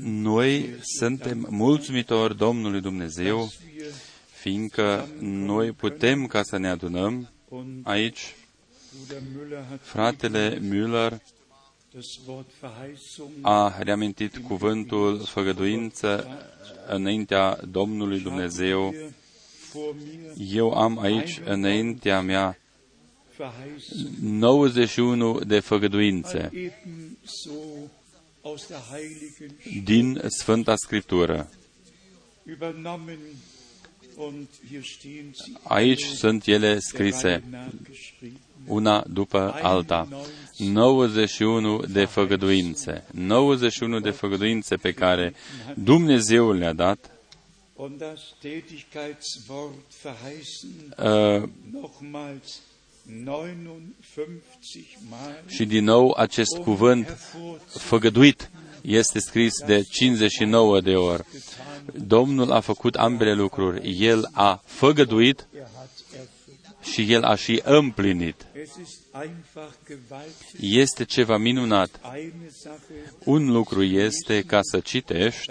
Noi suntem mulțumitori Domnului Dumnezeu, fiindcă noi putem ca să ne adunăm aici. Fratele Müller a reamintit cuvântul făgăduință înaintea Domnului Dumnezeu. Eu am aici înaintea mea 91 de făgăduințe din Sfânta Scriptură. Aici sunt ele scrise, una după alta. 91 de făgăduințe. 91 de făgăduințe pe care Dumnezeu le-a dat uh, și din nou acest cuvânt făgăduit este scris de 59 de ori. Domnul a făcut ambele lucruri. El a făgăduit și El a și împlinit. Este ceva minunat. Un lucru este ca să citești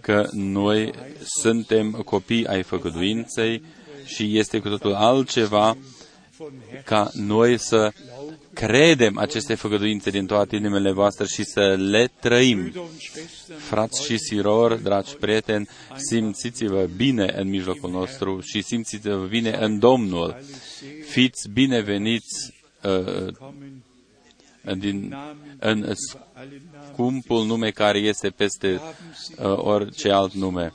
că noi suntem copii ai făgăduinței și este cu totul altceva ca noi să credem aceste făgăduințe din toate inimile voastre și să le trăim. Frați și sirori, dragi prieteni, simțiți-vă bine în mijlocul nostru și simțiți-vă bine în Domnul. Fiți bineveniți uh, din, în scumpul nume care este peste uh, orice alt nume.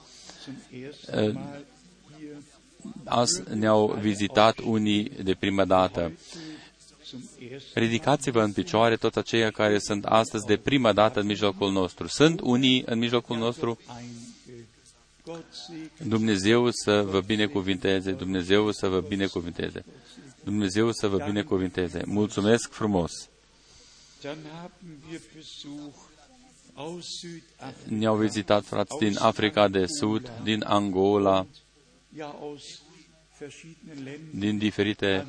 Uh, azi ne-au vizitat unii de prima dată. Ridicați-vă în picioare toți aceia care sunt astăzi de prima dată în mijlocul nostru. Sunt unii în mijlocul nostru? Dumnezeu să vă binecuvinteze, Dumnezeu să vă binecuvinteze, Dumnezeu să vă binecuvinteze. Mulțumesc frumos! Ne-au vizitat frați din Africa de Sud, din Angola, din diferite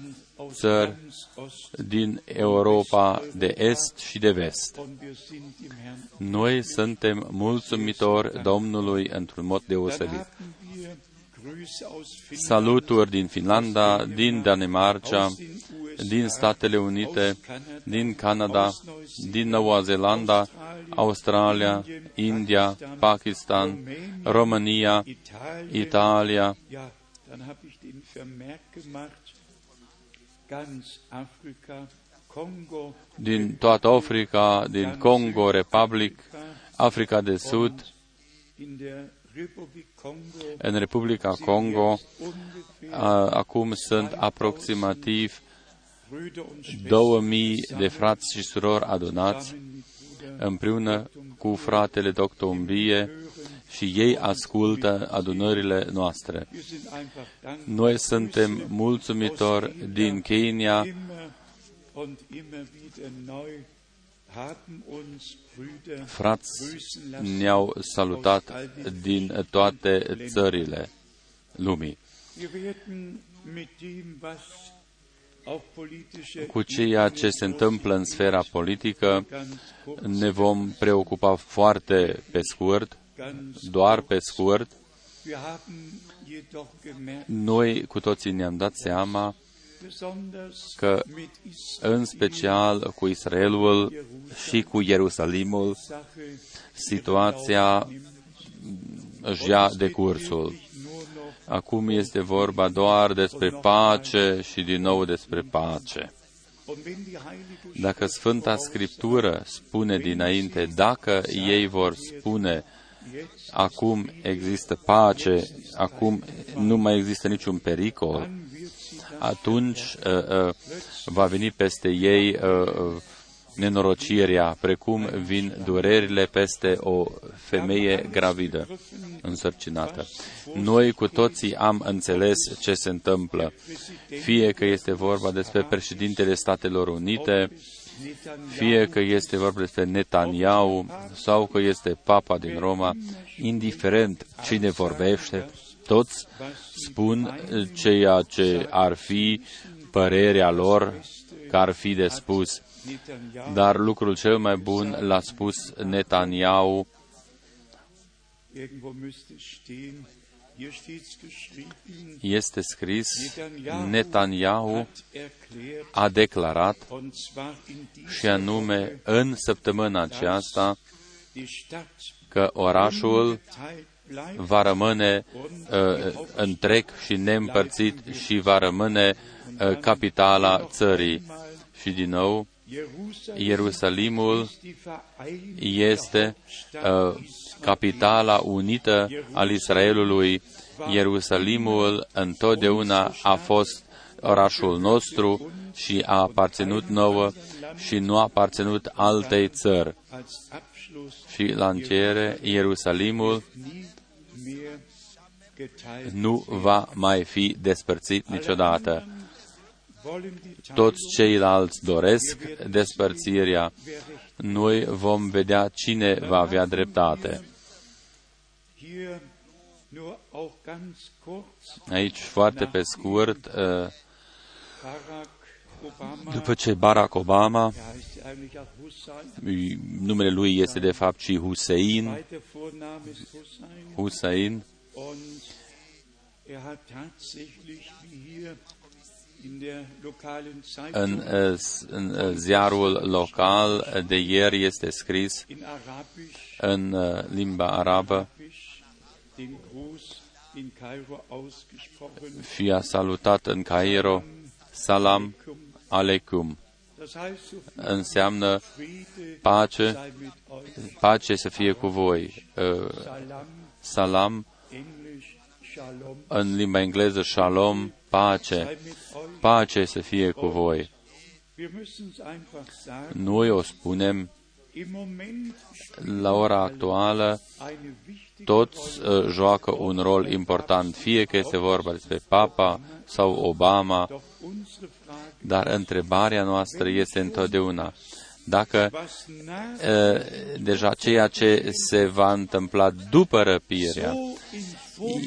țări din Europa de Est și de Vest. Noi suntem mulțumitori Domnului într-un mod deosebit. Saluturi din Finlanda, din Danemarca, din Statele Unite, din Canada, din Noua Zeelandă, Australia, India, Pakistan, România, Italia, din toată Africa, din Congo, Republic, Africa de Sud, în Republica Congo, acum sunt aproximativ 2000 de frați și surori adunați împreună cu fratele Dr. Umbie și ei ascultă adunările noastre. Noi suntem mulțumitori din Kenya Frați ne-au salutat din toate țările lumii. Cu ceea ce se întâmplă în sfera politică ne vom preocupa foarte pe scurt, doar pe scurt. Noi cu toții ne-am dat seama că în special cu Israelul și cu Ierusalimul situația își ia decursul. Acum este vorba doar despre pace și din nou despre pace. Dacă Sfânta Scriptură spune dinainte, dacă ei vor spune acum există pace, acum nu mai există niciun pericol, atunci uh, uh, va veni peste ei uh, uh, nenorocirea, precum vin durerile peste o femeie gravidă, însărcinată. Noi cu toții am înțeles ce se întâmplă, fie că este vorba despre președintele Statelor Unite, fie că este vorba despre Netanyahu sau că este Papa din Roma, indiferent cine vorbește, toți spun ceea ce ar fi părerea lor că ar fi de spus. dar lucrul cel mai bun l-a spus Netanyahu este scris, Netanyahu a declarat, și anume în săptămâna aceasta, că orașul va rămâne uh, întreg și neîmpărțit și va rămâne uh, capitala țării. Și din nou, Ierusalimul este uh, capitala unită al Israelului. Ierusalimul întotdeauna a fost orașul nostru și a aparținut nouă și nu a aparținut altei țări. Și la încheiere, Ierusalimul nu va mai fi despărțit niciodată. Toți ceilalți doresc despărțirea. Noi vom vedea cine va avea dreptate. Aici, foarte pe scurt, uh, după ce Barack Obama, numele lui este de fapt și Hussein, Hussein, în, în ziarul local de ieri este scris în uh, limba arabă. Și a salutat în Cairo. Salam Aleikum. Înseamnă pace, pace să fie cu voi. Uh, salam, în limba engleză, shalom, pace. Pace să fie cu voi. Noi o spunem la ora actuală, toți uh, joacă un rol important, fie că este vorba despre Papa sau Obama, dar întrebarea noastră este întotdeauna dacă uh, deja ceea ce se va întâmpla după răpirea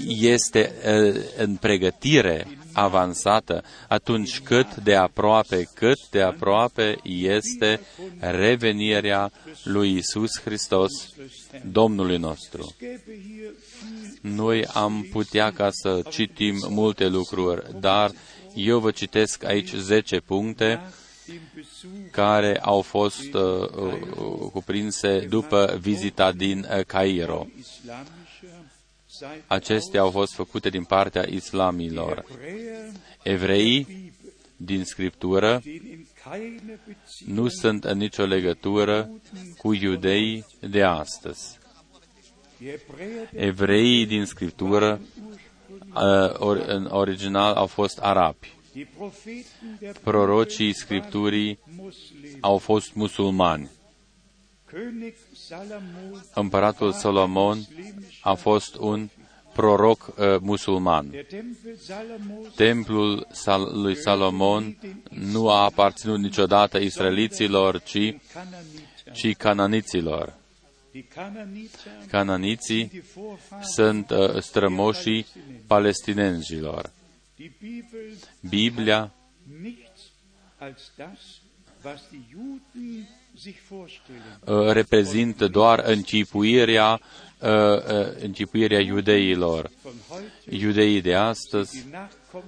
este uh, în pregătire avansată, atunci cât de aproape, cât de aproape este revenirea lui Isus Hristos, Domnului nostru. Noi am putea ca să citim multe lucruri, dar eu vă citesc aici 10 puncte care au fost uh, uh, cuprinse după vizita din uh, Cairo. Acestea au fost făcute din partea islamilor. Evreii din Scriptură nu sunt în nicio legătură cu iudeii de astăzi. Evreii din Scriptură în original au fost arabi. Prorocii Scripturii au fost musulmani. Împăratul Solomon a fost un proroc uh, musulman. Templul Sal- lui Salomon nu a aparținut niciodată israeliților, ci, ci cananiților. Cananiții sunt uh, strămoșii palestinenzilor. Biblia uh, reprezintă doar închipuirea Uh, uh, închipuirea iudeilor. Iudeii de astăzi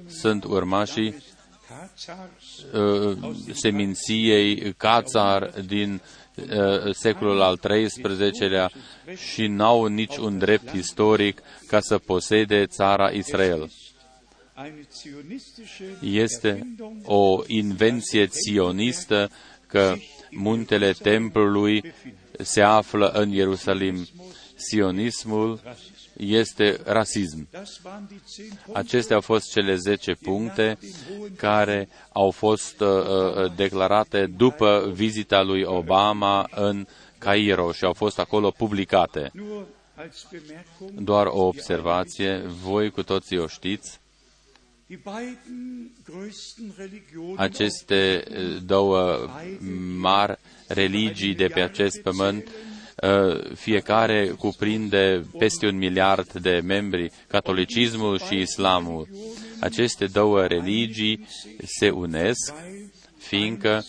sunt urmașii uh, seminției Cațar din secolul al XIII-lea și n-au nici un drept istoric ca să posede țara Israel. Este o invenție ționistă că muntele templului se află în Ierusalim sionismul este rasism. Acestea au fost cele zece puncte care au fost uh, uh, declarate după vizita lui Obama în Cairo și au fost acolo publicate. Doar o observație, voi cu toții o știți, aceste uh, două mari religii de pe acest pământ Uh, fiecare cuprinde peste un miliard de membri, catolicismul și islamul. Aceste două religii se unesc, fiindcă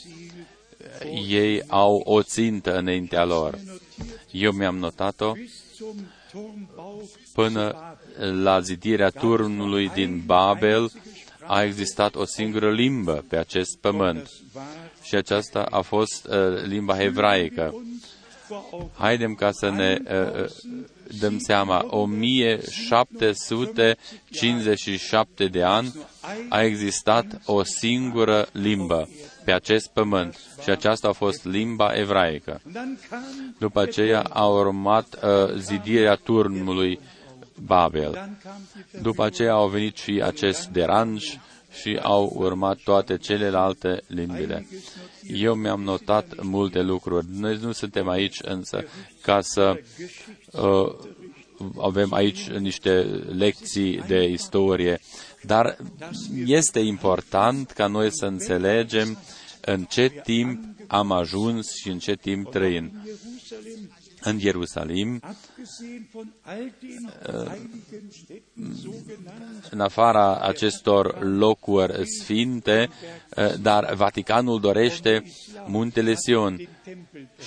ei au o țintă înaintea lor. Eu mi-am notat-o până la zidirea turnului din Babel a existat o singură limbă pe acest pământ și aceasta a fost uh, limba hebraică. Haidem ca să ne uh, uh dăm seama, 1757 de ani a existat o singură limbă pe acest pământ și aceasta a fost limba evraică. După aceea a urmat uh, zidirea turnului Babel. După aceea au venit și acest deranj și au urmat toate celelalte limbile. Eu mi-am notat multe lucruri. Noi nu suntem aici însă ca să uh, avem aici niște lecții de istorie, dar este important ca noi să înțelegem în ce timp am ajuns și în ce timp trăim. În Ierusalim, în afara acestor locuri sfinte, dar Vaticanul dorește muntele Sion.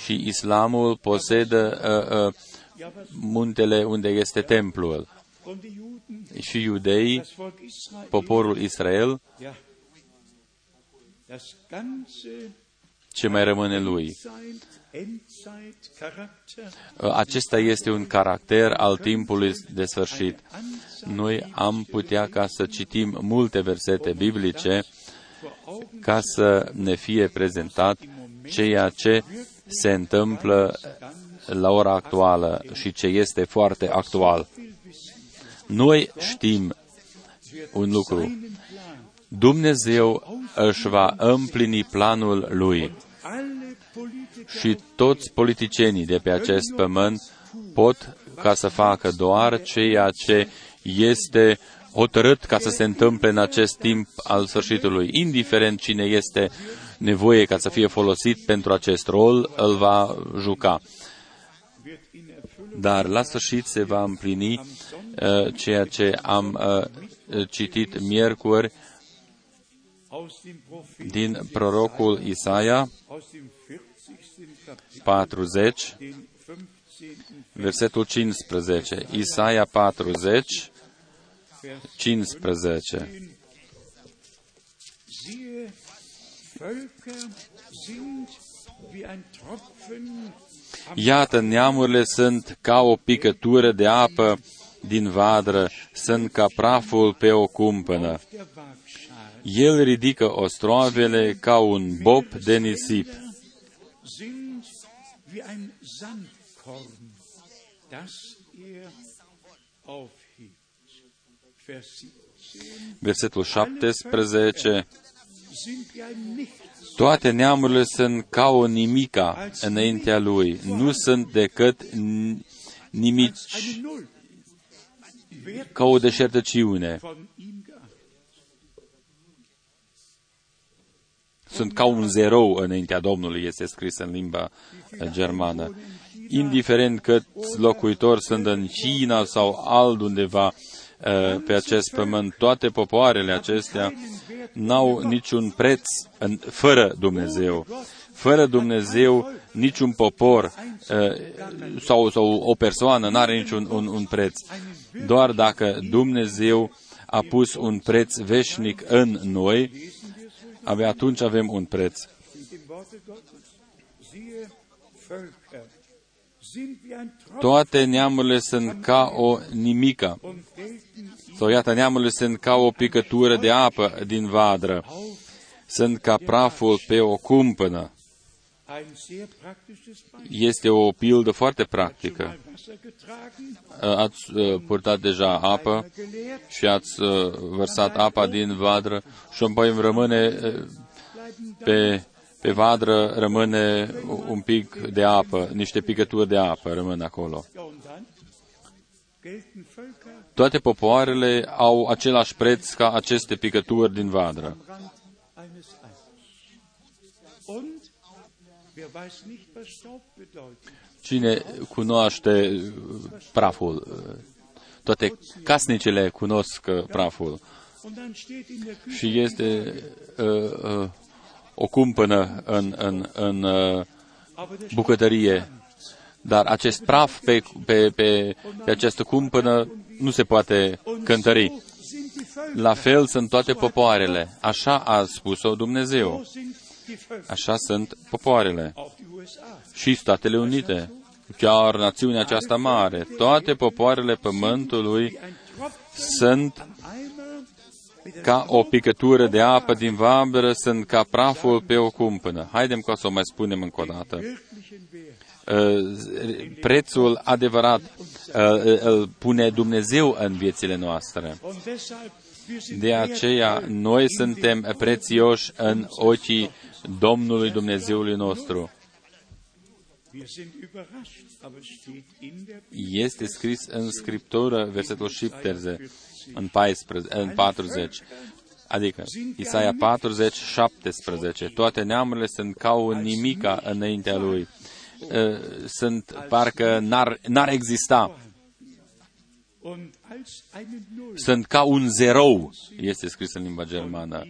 Și Islamul posedă muntele unde este templul. Și iudeii, poporul Israel, ce mai rămâne lui. Acesta este un caracter al timpului de sfârșit. Noi am putea ca să citim multe versete biblice ca să ne fie prezentat ceea ce se întâmplă la ora actuală și ce este foarte actual. Noi știm un lucru. Dumnezeu își va împlini planul Lui și toți politicienii de pe acest pământ pot ca să facă doar ceea ce este hotărât ca să se întâmple în acest timp al sfârșitului, indiferent cine este nevoie ca să fie folosit pentru acest rol, îl va juca. Dar la sfârșit se va împlini uh, ceea ce am uh, citit miercuri din prorocul Isaia 40, versetul 15. Isaia 40, 15. Völker sind wie ein Tropfen Iată, neamurile sunt ca o picătură de apă din vadră, sunt ca praful pe o cumpănă. El ridică ostroavele ca un bob de nisip. Versetul 17 toate neamurile sunt ca o nimica înaintea lui. Nu sunt decât nimici, ca o deșertăciune. Sunt ca un zerou înaintea Domnului, este scris în limba germană. Indiferent cât locuitori sunt în China sau altundeva uh, pe acest pământ, toate popoarele acestea n-au niciun preț în, fără Dumnezeu. Fără Dumnezeu, niciun popor uh, sau, sau o persoană n-are niciun un, un preț. Doar dacă Dumnezeu a pus un preț veșnic în noi, abia atunci avem un preț. Toate neamurile sunt ca o nimică sau iată, neamurile sunt ca o picătură de apă din vadră, sunt ca praful pe o cumpănă. Este o pildă foarte practică. Ați uh, purtat deja apă și ați uh, vărsat apa din vadră și apoi rămâne uh, pe, pe vadră rămâne un pic de apă, niște picături de apă rămân acolo. Toate popoarele au același preț ca aceste picături din vadră. Cine cunoaște praful? Toate casnicele cunosc praful. Și este uh, uh, o cumpănă în, în, în uh, bucătărie, dar acest praf pe, pe, pe, pe această cumpănă nu se poate cântări. La fel sunt toate popoarele. Așa a spus-o Dumnezeu. Așa sunt popoarele. Și Statele Unite, chiar națiunea aceasta mare, toate popoarele pământului sunt ca o picătură de apă din vabră, sunt ca praful pe o cumpănă. Haidem ca să o mai spunem încă o dată. Uh, prețul adevărat uh, îl pune Dumnezeu în viețile noastre. De aceea, noi suntem prețioși în ochii Domnului Dumnezeului nostru. Este scris în Scriptură, versetul 17, în, 14, în 40, adică Isaia 40, 17. Toate neamurile sunt ca un nimica înaintea lui. Sunt parcă n-ar, n-ar exista. Sunt ca un zerou, este scris în limba germană.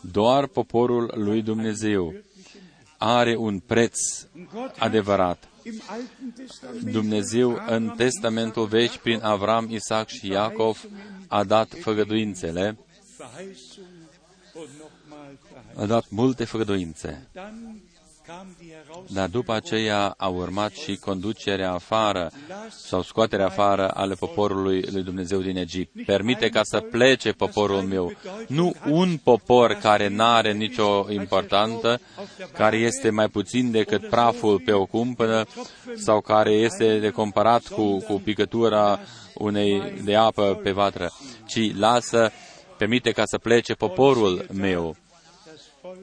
Doar poporul lui Dumnezeu are un preț adevărat. Dumnezeu în Testamentul Vechi, prin Avram, Isaac și Iacov, a dat făgăduințele, a dat multe făgăduințe. Dar după aceea a urmat și conducerea afară sau scoaterea afară ale poporului lui Dumnezeu din Egipt. Permite ca să plece poporul meu. Nu un popor care nu are nicio importantă, care este mai puțin decât praful pe o cumpănă sau care este de comparat cu, cu picătura unei de apă pe vatră, ci lasă, permite ca să plece poporul meu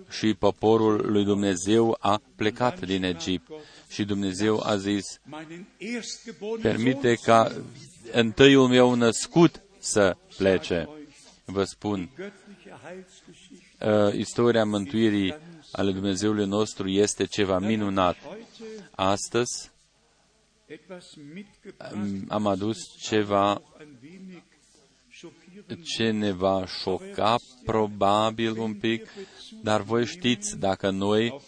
și poporul lui Dumnezeu a plecat din Egipt. Și Dumnezeu a zis, permite ca întâiul meu născut să plece. Vă spun, uh, istoria mântuirii ale Dumnezeului nostru este ceva minunat. Astăzi am adus ceva ce ne va șoca probabil un pic, dar voi știți, dacă noi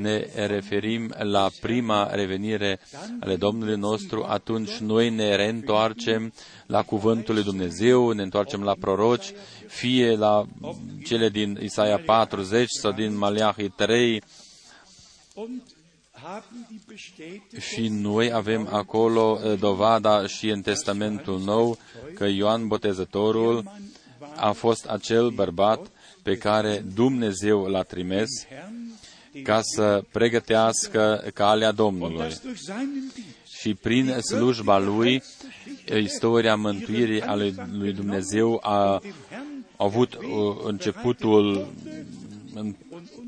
ne referim la prima revenire ale Domnului nostru, atunci noi ne reîntoarcem la Cuvântul lui Dumnezeu, ne întoarcem la proroci, fie la cele din Isaia 40 sau din Maleahi 3, și noi avem acolo eh, dovada și în Testamentul Nou că Ioan Botezătorul a fost acel bărbat pe care Dumnezeu l-a trimis ca să pregătească calea Domnului. Și prin slujba lui, istoria mântuirii a lui Dumnezeu a avut uh, începutul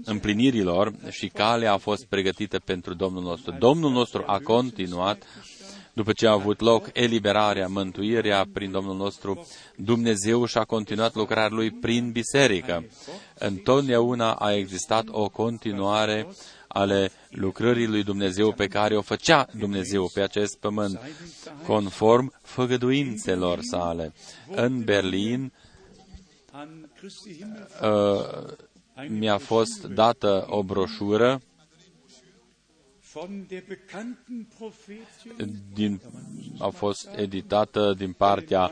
împlinirilor și calea a fost pregătită pentru Domnul nostru. Domnul nostru a continuat după ce a avut loc eliberarea, mântuirea prin Domnul nostru, Dumnezeu și-a continuat lucrarea Lui prin biserică. Întotdeauna a existat o continuare ale lucrării lui Dumnezeu pe care o făcea Dumnezeu pe acest pământ, conform făgăduințelor sale. În Berlin uh, mi-a fost dată o broșură din, a fost editată din partea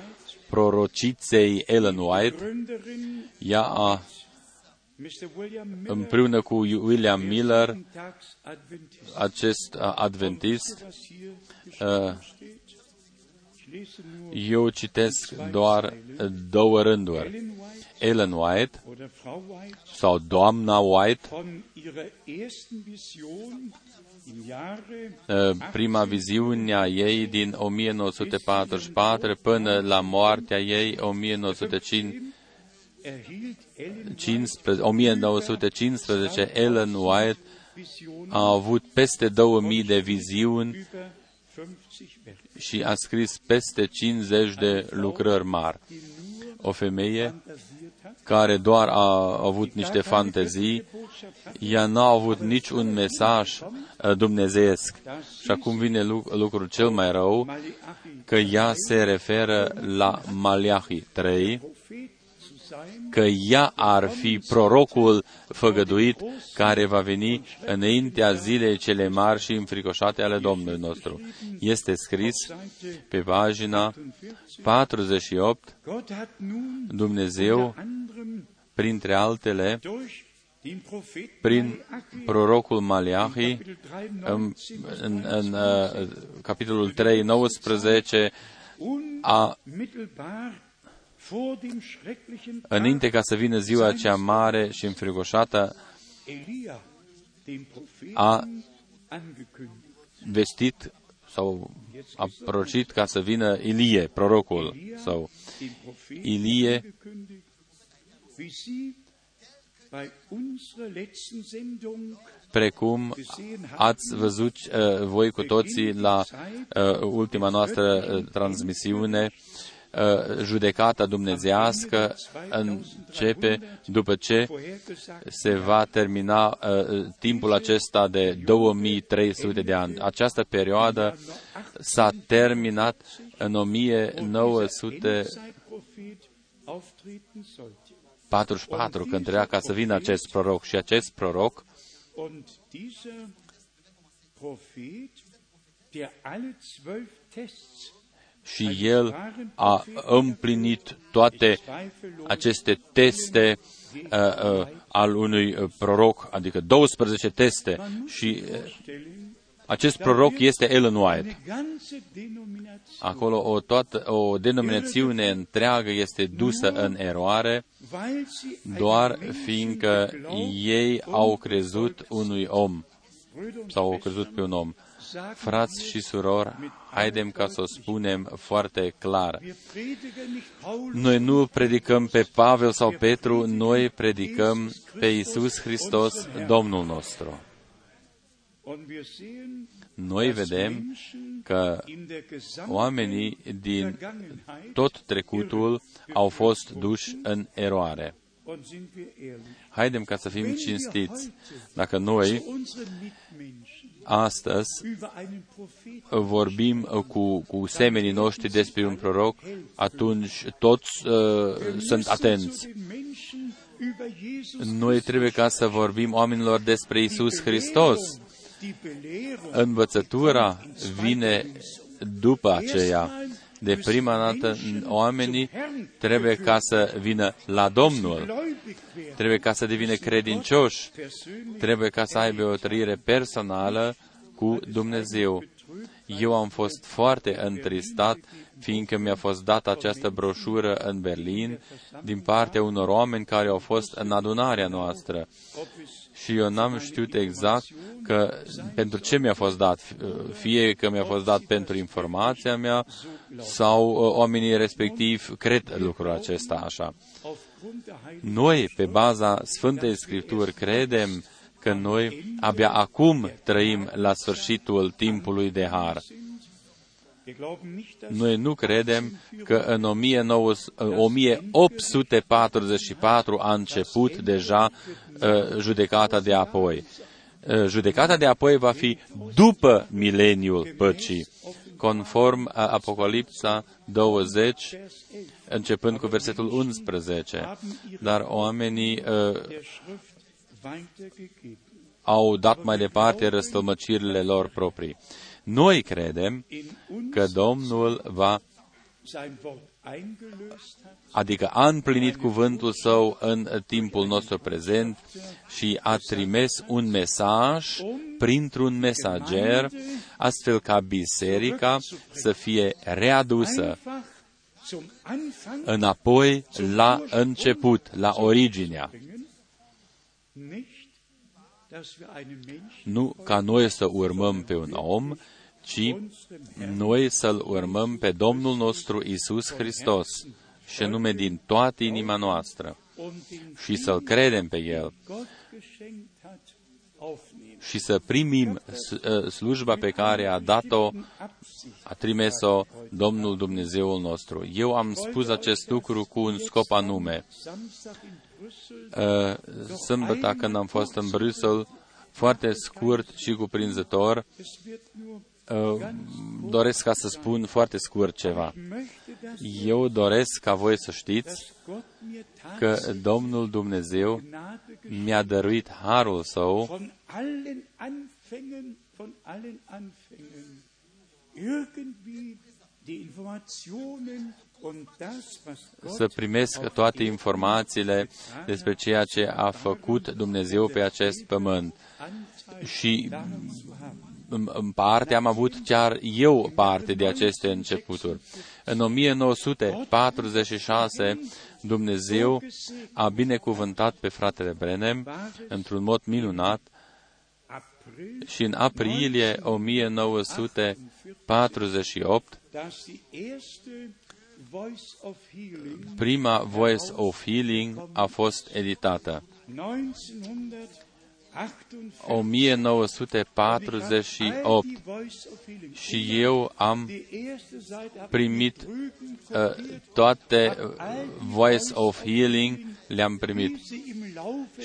prorociței Ellen White. Ea a, împreună cu William Miller, acest adventist, eu citesc doar două rânduri. Ellen White sau doamna White Uh, prima viziune a ei din 1944 până la moartea ei 1915, 1915 Ellen White a avut peste 2000 de viziuni și a scris peste 50 de lucrări mari. O femeie care doar a avut niște fantezii, ea n-a avut nici un mesaj uh, dumnezeiesc. Și acum vine lucrul cel mai rău, că ea se referă la Maliahi 3, că ea ar fi prorocul făgăduit care va veni înaintea zilei cele mari și înfricoșate ale Domnului nostru. Este scris pe pagina 48, Dumnezeu, printre altele, prin prorocul Maliahi, în, în, în uh, capitolul 3, 19, a înainte ca să vină ziua cea mare și înfrigoșată, a vestit sau a prorocit ca să vină Ilie, prorocul sau Ilie, precum ați văzut uh, voi cu toții la uh, ultima noastră uh, transmisiune, uh, Uh, judecata dumnezească începe după ce se va termina uh, timpul acesta de 2300 de ani. Această perioadă s-a terminat în 1944, când trebuia ca să vină acest proroc. Și acest proroc și el a împlinit toate aceste teste uh, uh, al unui uh, proroc, adică 12 teste și uh, acest proroc este Ellen White. Acolo o, toată, o denominațiune întreagă este dusă în eroare doar fiindcă ei au crezut unui om sau au crezut pe un om. Frați și surori, haidem ca să o spunem foarte clar. Noi nu predicăm pe Pavel sau Petru, noi predicăm pe Isus Hristos, Domnul nostru. Noi vedem că oamenii din tot trecutul au fost duși în eroare. Haidem ca să fim cinstiți. Dacă noi astăzi vorbim cu, cu semenii noștri despre un proroc, atunci toți uh, sunt atenți. Noi trebuie ca să vorbim oamenilor despre Isus Hristos. Învățătura vine după aceea. De prima dată, oamenii trebuie ca să vină la Domnul, trebuie ca să devină credincioși, trebuie ca să aibă o trăire personală cu Dumnezeu. Eu am fost foarte întristat, fiindcă mi-a fost dată această broșură în Berlin din partea unor oameni care au fost în adunarea noastră. Și eu n-am știut exact că pentru ce mi-a fost dat, fie că mi-a fost dat pentru informația mea sau uh, oamenii respectiv cred lucrul acesta așa. Noi, pe baza Sfântei Scripturi, credem că noi abia acum trăim la sfârșitul timpului de har. Noi nu credem că în 1844 a început deja uh, judecata de apoi. Uh, judecata de apoi va fi după mileniul păcii, conform uh, Apocalipsa 20, începând cu versetul 11. Dar oamenii uh, au dat mai departe răstălmăcirile lor proprii. Noi credem că Domnul va adică a împlinit cuvântul său în timpul nostru prezent și a trimis un mesaj printr-un mesager, astfel ca biserica să fie readusă. Înapoi la început, la originea. Nu ca noi să urmăm pe un om, ci noi să-L urmăm pe Domnul nostru Isus Hristos și nume din toată inima noastră și să-L credem pe El și să primim ă, slujba pe care a dat-o, a trimis-o Domnul Dumnezeul nostru. Eu am spus acest lucru cu un scop anume. Ă, sâmbătă, când am fost în Bruxelles, foarte scurt și cuprinzător, ă, doresc ca să spun foarte scurt ceva. Eu doresc ca voi să știți că Domnul Dumnezeu mi-a dăruit harul său să primesc toate informațiile despre ceea ce a făcut Dumnezeu pe acest pământ. Și în parte am avut chiar eu parte de aceste începuturi. În 1946, Dumnezeu a binecuvântat pe fratele Brenem într-un mod minunat și în aprilie 1948, prima Voice of Healing a fost editată. 1948 și eu am primit uh, toate uh, Voice of Healing, le-am primit.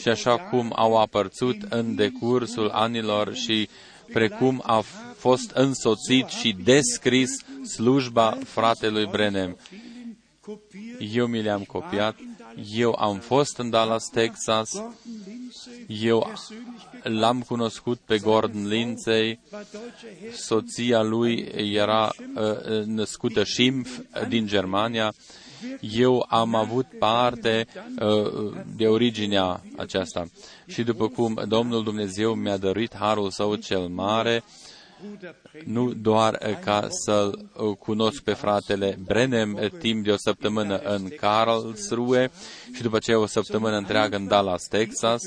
Și așa cum au apărțut în decursul anilor și precum a fost însoțit și descris slujba fratelui Brenem. Eu mi le-am copiat, eu am fost în Dallas, Texas, eu l-am cunoscut pe Gordon Lindsay, soția lui era uh, născută Schimpf din Germania. Eu am avut parte uh, de originea aceasta. Și după cum Domnul Dumnezeu mi-a dăruit harul său cel mare, nu doar ca să-l cunosc pe fratele Brenem timp de o săptămână în Karlsruhe și după aceea o săptămână întreagă în Dallas, Texas,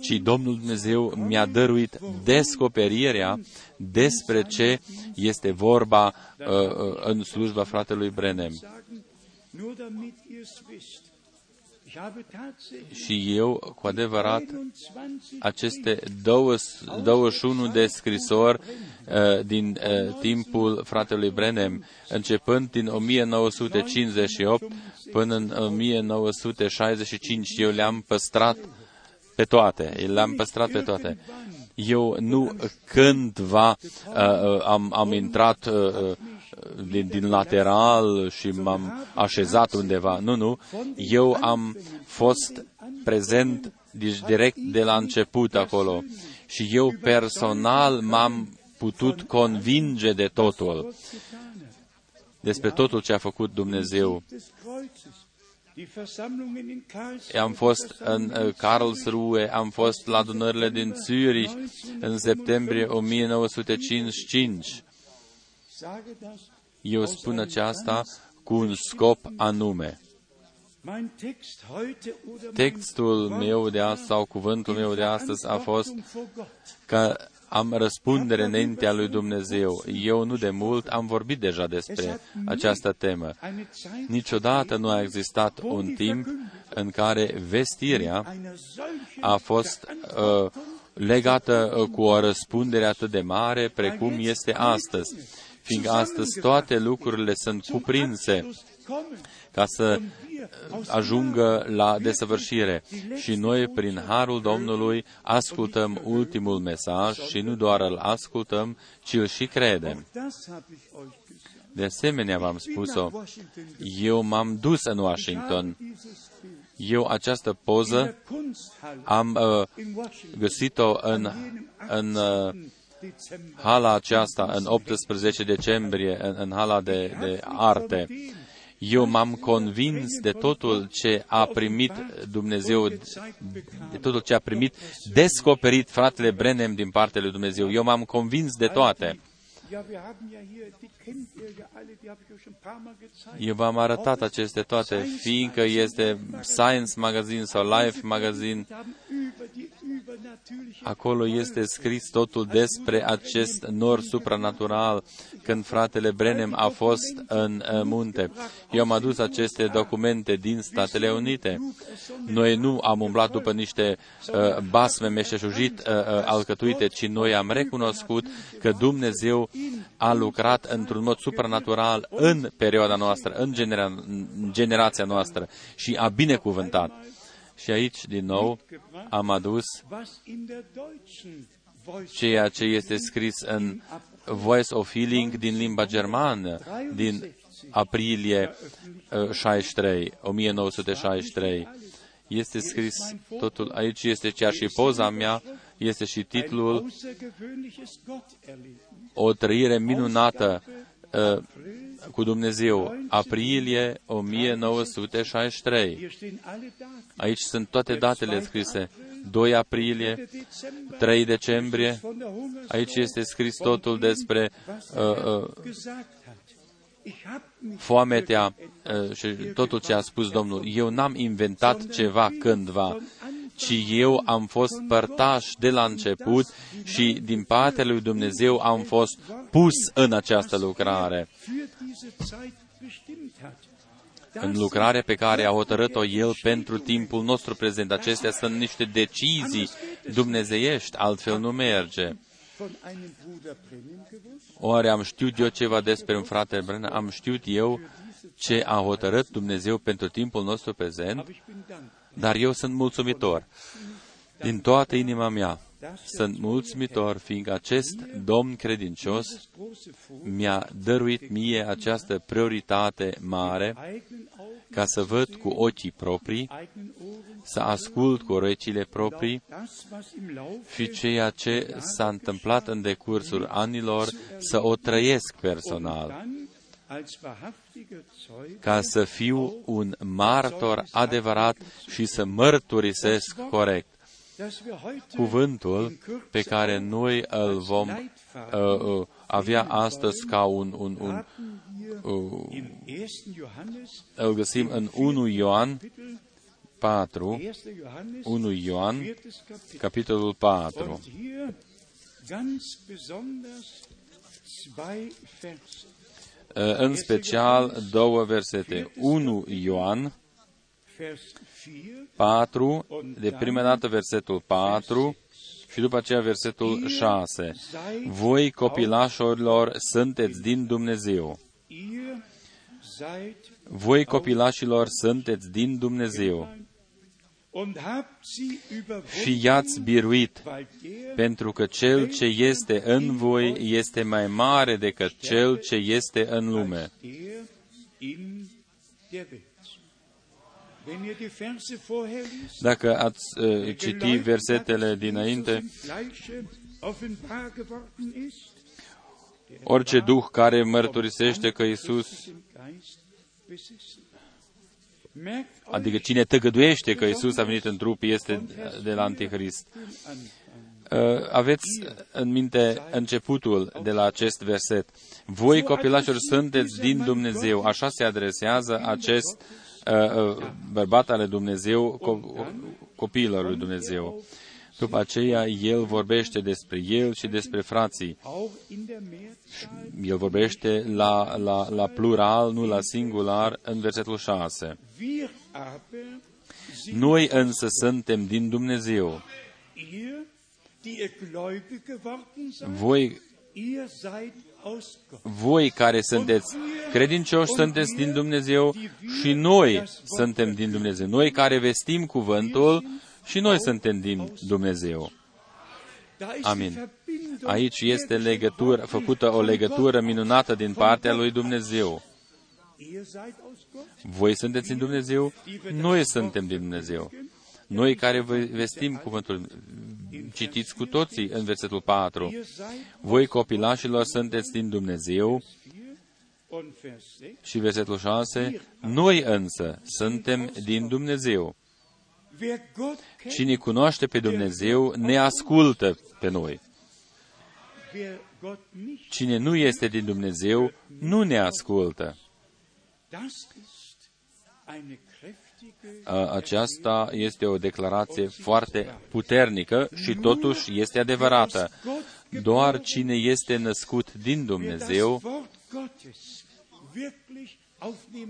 ci Domnul Dumnezeu mi-a dăruit descoperirea despre ce este vorba uh, uh în slujba fratelui Brenem. Și eu, cu adevărat, aceste 21 de scrisori uh, din uh, timpul fratelui Brenem, începând din 1958 până în 1965, eu le-am păstrat pe toate, le-am păstrat pe toate. Eu nu cândva uh, uh, am, am intrat uh, uh, din, din lateral și m-am așezat undeva. Nu, nu. Eu am fost prezent direct de la început acolo. Și eu personal m-am putut convinge de totul, despre totul ce a făcut Dumnezeu. Am fost în uh, Karlsruhe, am fost la adunările din Zürich în septembrie 1955. Eu spun aceasta cu un scop anume. Textul meu de astăzi sau cuvântul meu de astăzi a fost că am răspundere înaintea lui Dumnezeu. Eu nu de mult am vorbit deja despre această temă. Niciodată nu a existat un timp în care vestirea a fost uh, legată uh, cu o răspundere atât de mare precum este astăzi, fiindcă astăzi toate lucrurile sunt cuprinse ca să ajungă la desăvârșire. Și noi, prin Harul Domnului, ascultăm ultimul mesaj și nu doar îl ascultăm, ci îl și credem. De asemenea, v-am spus-o, eu m-am dus în Washington. Eu această poză am uh, găsit-o în, în uh, hala aceasta, în 18 decembrie, în, în hala de, de arte. Eu m-am convins de totul ce a primit Dumnezeu, de totul ce a primit descoperit fratele Brenem din partea lui Dumnezeu. Eu m-am convins de toate. Eu v-am arătat aceste toate, fiindcă este Science Magazine sau Life Magazine Acolo este scris totul despre acest nor supranatural când fratele Brenem a fost în munte. Eu am adus aceste documente din Statele Unite. Noi nu am umblat după niște uh, basme meșteșugit uh, uh, alcătuite, ci noi am recunoscut că Dumnezeu a lucrat într-un mod supranatural în perioada noastră, în, genera- în generația noastră și a binecuvântat. Și aici, din nou, am adus ceea ce este scris în Voice of Healing din limba germană, din aprilie 63, 1963. Este scris totul, aici este chiar și poza mea, este și titlul O trăire minunată uh, cu Dumnezeu, aprilie 1963. Aici sunt toate datele scrise. 2 aprilie, 3 decembrie. Aici este scris totul despre uh, uh, foametea uh, și totul ce a spus Domnul. Eu n-am inventat ceva cândva, ci eu am fost părtaș de la început și din partea lui Dumnezeu am fost pus în această lucrare. În lucrarea pe care a hotărât-o El pentru timpul nostru prezent. Acestea sunt niște decizii dumnezeiești, altfel nu merge. Oare am știut eu ceva despre un frate Brennan? Am știut eu ce a hotărât Dumnezeu pentru timpul nostru prezent? Dar eu sunt mulțumitor din toată inima mea. Sunt mulțumitor, fiindcă acest Domn credincios mi-a dăruit mie această prioritate mare ca să văd cu ochii proprii, să ascult cu urechile proprii și ceea ce s-a întâmplat în decursul anilor să o trăiesc personal ca să fiu un martor adevărat și să mărturisesc corect. Cuvântul pe care noi îl vom uh, uh, avea astăzi ca un, un, un uh, îl găsim în 1 Ioan 4, 1 Ioan, capitolul 4. În special două versete. 1 Ioan 4, de prima dată versetul 4 și după aceea versetul 6. Voi, copilașorilor, sunteți din Dumnezeu. Voi, copilașilor, sunteți din Dumnezeu și i-ați biruit, pentru că cel ce este în voi este mai mare decât cel ce este în lume. Dacă ați uh, citi versetele dinainte, orice duh care mărturisește că Isus adică cine tăgăduiește că Isus a venit în trup este de la Antichrist. Uh, aveți în minte începutul de la acest verset. Voi, copilașilor, sunteți din Dumnezeu. Așa se adresează acest uh, uh, bărbat ale Dumnezeu copiilor lui Dumnezeu. După aceea, el vorbește despre el și despre frații. El vorbește la, la, la plural, nu la singular, în versetul 6. Noi însă suntem din Dumnezeu. Voi, voi care sunteți credincioși, sunteți din Dumnezeu și noi suntem din Dumnezeu. Noi care vestim cuvântul, și noi suntem din Dumnezeu. Amin. Aici este legătură, făcută o legătură minunată din partea lui Dumnezeu. Voi sunteți din Dumnezeu, noi suntem din Dumnezeu. Noi care vă vestim cuvântul, citiți cu toții în versetul 4. Voi copilașilor sunteți din Dumnezeu și versetul 6. Noi însă suntem din Dumnezeu. Cine cunoaște pe Dumnezeu ne ascultă pe noi. Cine nu este din Dumnezeu nu ne ascultă. Aceasta este o declarație foarte puternică și totuși este adevărată. Doar cine este născut din Dumnezeu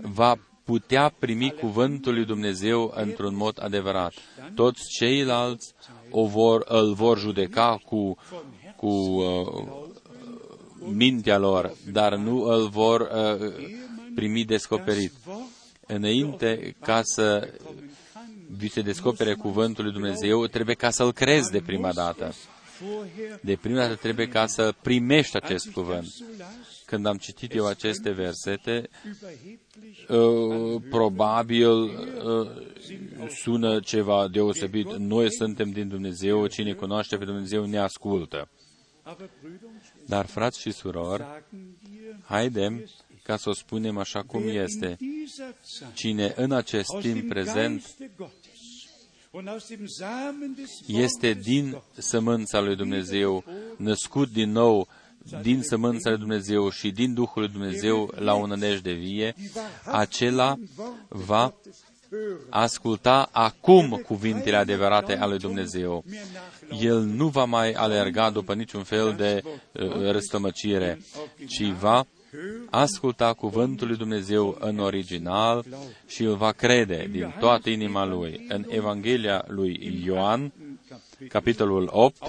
va putea primi cuvântul lui Dumnezeu într-un mod adevărat. Toți ceilalți o vor, îl vor judeca cu, cu uh, mintea lor, dar nu îl vor uh, primi descoperit. Înainte ca să vi se descopere cuvântul lui Dumnezeu, trebuie ca să-l crezi de prima dată. De prima dată trebuie ca să primești acest cuvânt. Când am citit eu aceste versete, uh, probabil uh, sună ceva deosebit. Noi suntem din Dumnezeu, cine cunoaște pe Dumnezeu ne ascultă. Dar, frați și surori, haidem ca să o spunem așa cum este. Cine în acest timp prezent este din sămânța lui Dumnezeu, născut din nou din sămânța lui Dumnezeu și din Duhul lui Dumnezeu la o nădejde vie, acela va asculta acum cuvintele adevărate ale lui Dumnezeu. El nu va mai alerga după niciun fel de uh, răstămăcire, ci va asculta cuvântul lui Dumnezeu în original și îl va crede din toată inima lui. În Evanghelia lui Ioan, capitolul 8,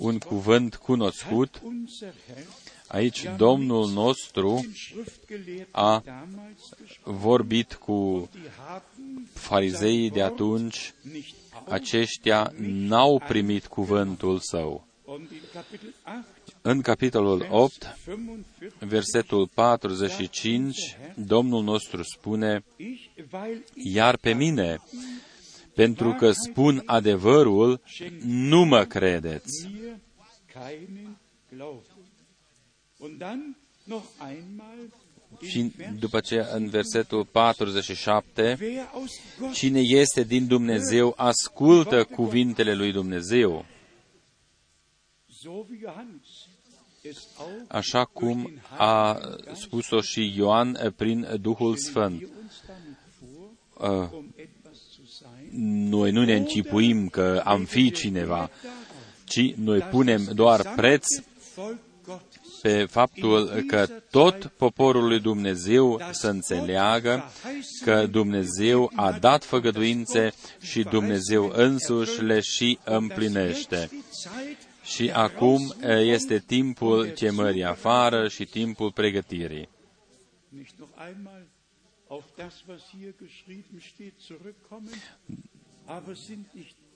un cuvânt cunoscut. Aici Domnul nostru a vorbit cu farizeii de atunci, aceștia n-au primit cuvântul său. În capitolul 8, versetul 45, Domnul nostru spune, Iar pe mine, pentru că spun adevărul, nu mă credeți. Și după ce în versetul 47, cine este din Dumnezeu ascultă cuvintele lui Dumnezeu. Așa cum a spus-o și Ioan prin Duhul Sfânt. Uh, noi nu ne încipuim că am fi cineva, ci noi punem doar preț pe faptul că tot poporul lui Dumnezeu să înțeleagă că Dumnezeu a dat făgăduințe și Dumnezeu însuși le și împlinește. Și acum este timpul chemării afară și timpul pregătirii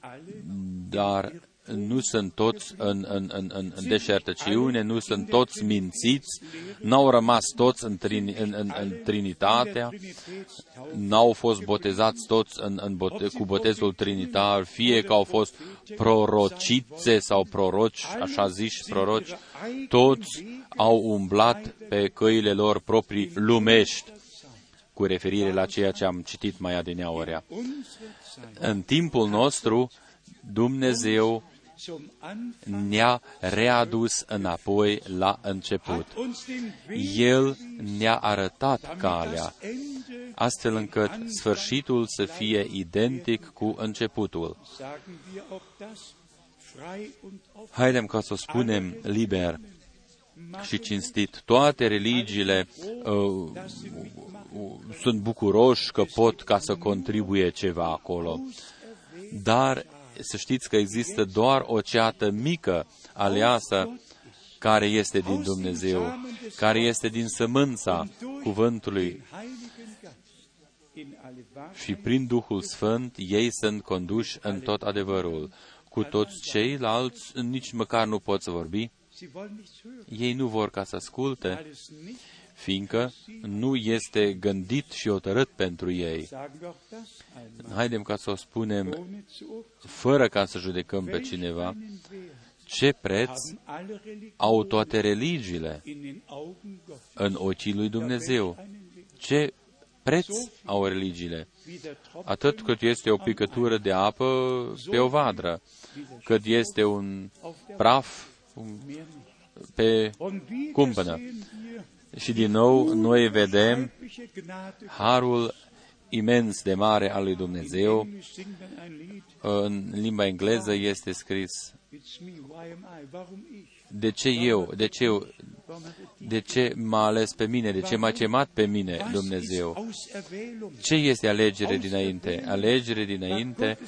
auf das, was hier geschrieben steht, zurückkommen, aber sind nicht dar nu sunt toți în, în, în, în, în deșertăciune, nu sunt toți mințiți, n-au rămas toți în, trini, în, în, în Trinitatea, n-au fost botezați toți în, în bote, cu botezul trinitar, fie că au fost prorocițe sau proroci, așa ziși proroci, toți au umblat pe căile lor proprii lumești cu referire la ceea ce am citit mai adineaurea. În timpul nostru, Dumnezeu ne-a readus înapoi la început. El ne-a arătat calea, astfel încât sfârșitul să fie identic cu începutul. Haidem ca să o spunem liber și cinstit. Toate religiile uh, sunt bucuroși că pot ca să contribuie ceva acolo. Dar să știți că există doar o ceată mică aleasă care este din Dumnezeu, care este din sămânța cuvântului și prin Duhul Sfânt ei sunt conduși în tot adevărul. Cu toți ceilalți nici măcar nu pot să vorbi. Ei nu vor ca să asculte, fiindcă nu este gândit și hotărât pentru ei. Haidem ca să o spunem, fără ca să judecăm pe cineva, ce preț au toate religiile în ochii lui Dumnezeu? Ce preț au religiile? Atât cât este o picătură de apă pe o vadră, cât este un praf pe cumpănă. Și din nou noi vedem harul imens de mare al lui Dumnezeu. În limba engleză este scris de ce eu, de ce eu, de ce m-a ales pe mine, de ce m-a chemat pe mine Dumnezeu? Ce este alegere dinainte? Alegere dinainte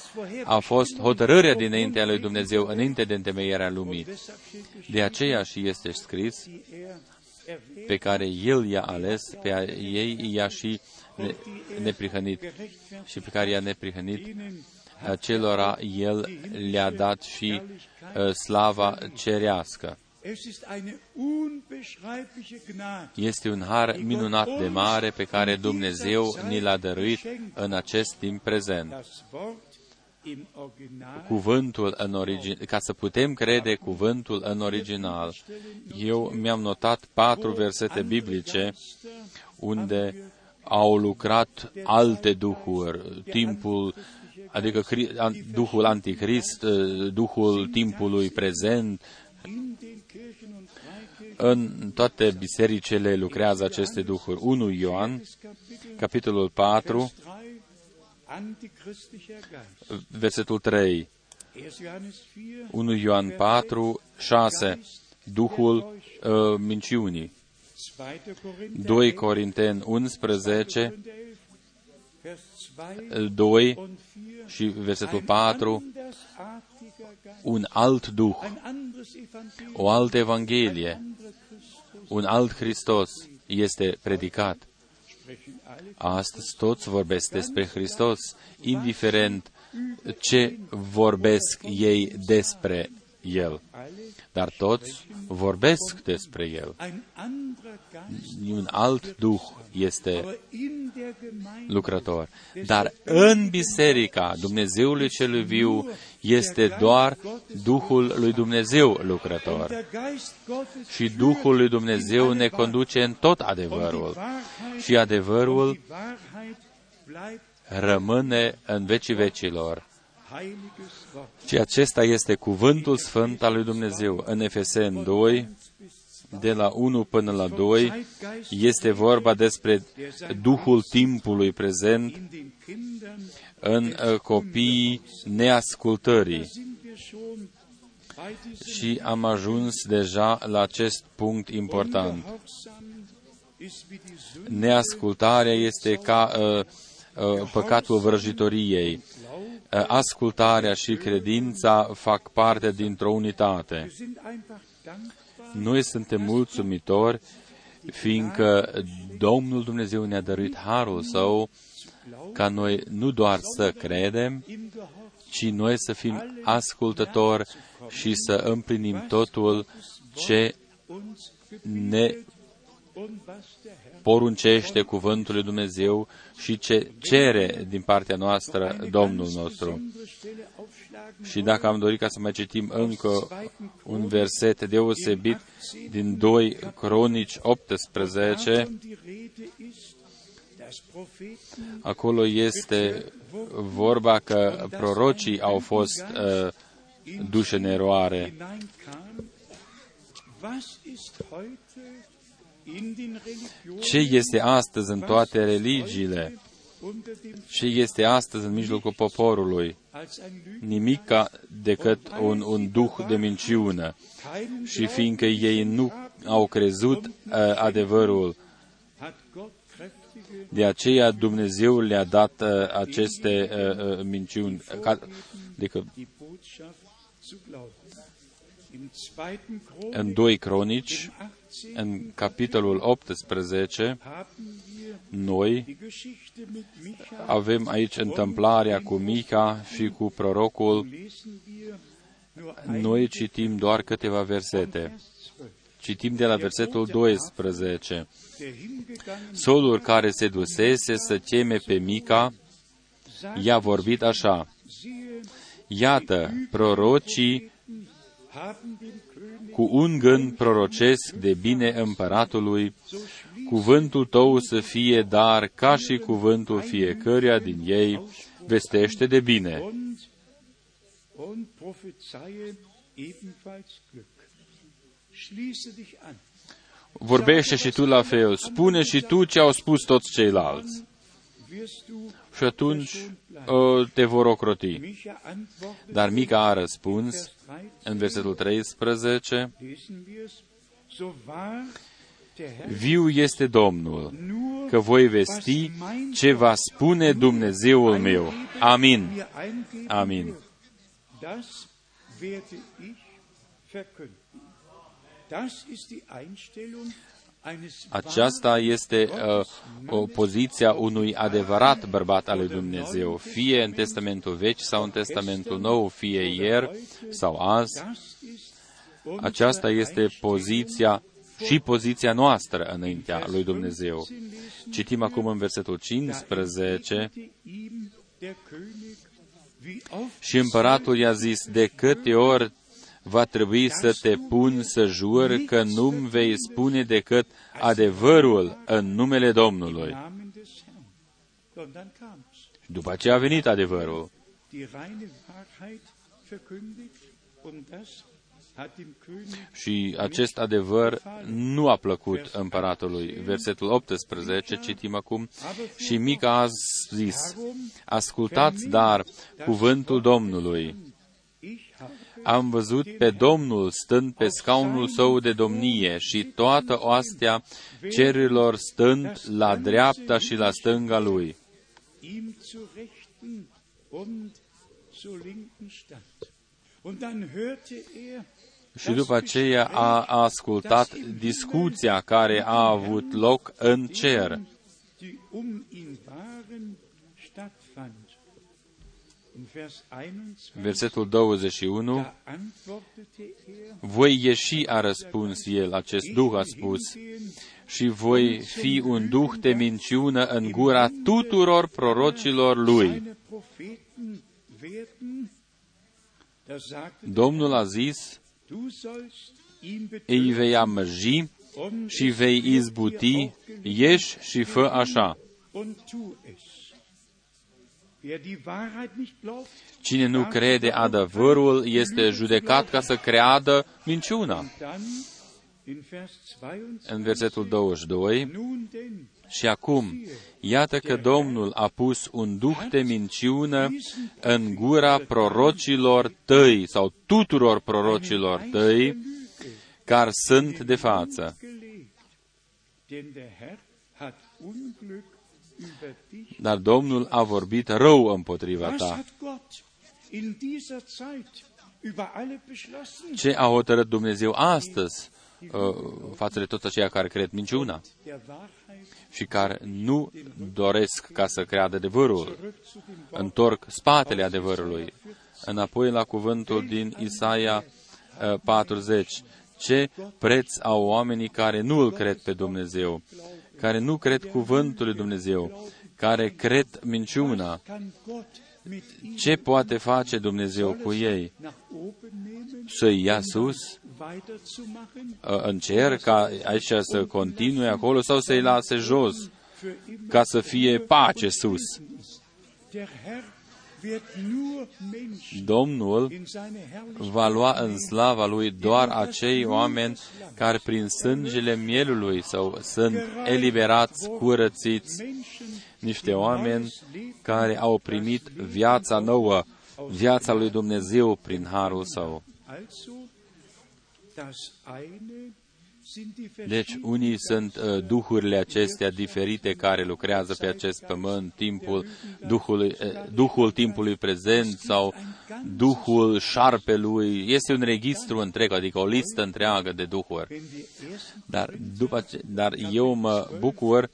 a fost hotărârea dinainte a lui Dumnezeu, înainte de întemeierea lumii. De aceea și este scris pe care El i-a ales, pe ei i-a și neprihănit și pe care i-a neprihănit acelora El le-a dat și uh, slava cerească. Este un har minunat de mare pe care Dumnezeu ni l-a dăruit în acest timp prezent. Cuvântul în origin, ca să putem crede cuvântul în original. Eu mi-am notat patru versete biblice unde au lucrat alte duhuri, timpul adică Duhul Antichrist, uh, Duhul timpului prezent. În toate bisericile lucrează aceste duhuri. 1 Ioan, capitolul 4, versetul 3. 1 Ioan 4, 6. Duhul uh, minciunii. 2 Corinteni 11, 2 și versetul 4, un alt Duh, o altă Evanghelie, un alt Hristos este predicat. Astăzi toți vorbesc despre Hristos, indiferent ce vorbesc ei despre El. Dar toți vorbesc despre El. Un alt Duh este lucrător. Dar în biserica Dumnezeului celui viu este doar Duhul lui Dumnezeu lucrător. Și Duhul lui Dumnezeu ne conduce în tot adevărul. Și adevărul rămâne în vecii vecilor. Și acesta este cuvântul sfânt al lui Dumnezeu. În Efesen 2, de la 1 până la 2, este vorba despre Duhul timpului prezent în uh, copiii neascultării. Și am ajuns deja la acest punct important. Neascultarea este ca uh, uh, păcatul vrăjitoriei. Uh, ascultarea și credința fac parte dintr-o unitate. Noi suntem mulțumitori fiindcă Domnul Dumnezeu ne-a dăruit harul său ca noi nu doar să credem, ci noi să fim ascultători și să împlinim totul ce ne poruncește cuvântul lui Dumnezeu și ce cere din partea noastră Domnul nostru. Și dacă am dorit ca să mai citim încă un verset deosebit din 2 Cronici 18, acolo este vorba că prorocii au fost uh, duși în eroare. Ce este astăzi în toate religiile? Ce este astăzi în mijlocul poporului? Nimica decât un, un duh de minciună. Și fiindcă ei nu au crezut uh, adevărul, de aceea Dumnezeu le-a dat uh, aceste uh, uh, minciuni. Ca, adică, în 2 Cronici, în capitolul 18, noi avem aici întâmplarea cu Mica și cu prorocul. Noi citim doar câteva versete. Citim de la versetul 12. Solul care se dusese să cheme pe Mica, i-a vorbit așa. Iată, prorocii cu un gând prorocesc de bine împăratului, cuvântul tău să fie dar ca și cuvântul fiecăruia din ei, vestește de bine. Vorbește și tu la fel, spune și tu ce au spus toți ceilalți. și atunci uh, te vor ocroti. Dar Mica a răspuns în versetul 13, Viu este Domnul, că voi vesti ce va spune Dumnezeul meu. Amin. Amin. Aceasta este uh, o poziția unui adevărat bărbat al lui Dumnezeu, fie în Testamentul Vechi sau în Testamentul Nou, fie ieri sau azi. Aceasta este poziția și poziția noastră înaintea lui Dumnezeu. Citim acum în versetul 15, și împăratul i-a zis, de câte ori va trebui să te pun să jur că nu-mi vei spune decât adevărul în numele Domnului. Și după aceea a venit adevărul. Și acest adevăr nu a plăcut împăratului. Versetul 18, citim acum, și Mica a zis, ascultați dar cuvântul Domnului. Am văzut pe Domnul stând pe scaunul său de domnie și toată oastea cerurilor stând la dreapta și la stânga lui. Și după aceea a ascultat discuția care a avut loc în cer. Versetul 21, voi ieși, a răspuns el, acest duh a spus, și voi fi un duh de minciună în gura tuturor prorocilor lui. Domnul a zis, îi vei amăji și vei izbuti, ieși și fă așa. Cine nu crede adevărul este judecat ca să creadă minciuna. În versetul 22, și acum, iată că Domnul a pus un duh de minciună în gura prorocilor tăi sau tuturor prorocilor tăi care sunt de față. Dar Domnul a vorbit rău împotriva ta. Ce a hotărât Dumnezeu astăzi uh, față de toți aceia care cred minciuna și care nu doresc ca să creadă adevărul, întorc spatele adevărului. Înapoi la cuvântul din Isaia 40. Uh, Ce preț au oamenii care nu îl cred pe Dumnezeu, care nu cred cuvântul lui Dumnezeu, care cred minciuna. Ce poate face Dumnezeu cu ei? Să-i ia sus în cer ca aici să continue acolo sau să-i lase jos ca să fie pace sus? Domnul va lua în slava Lui doar acei oameni care prin sângele mielului sau sunt eliberați, curățiți, niște oameni care au primit viața nouă, viața lui Dumnezeu prin harul său. Deci, unii sunt uh, duhurile acestea diferite care lucrează pe acest pământ, timpul, duhul, uh, duhul timpului prezent sau duhul șarpelui. Este un registru întreg, adică o listă întreagă de duhuri. Dar, după ce, dar eu mă bucur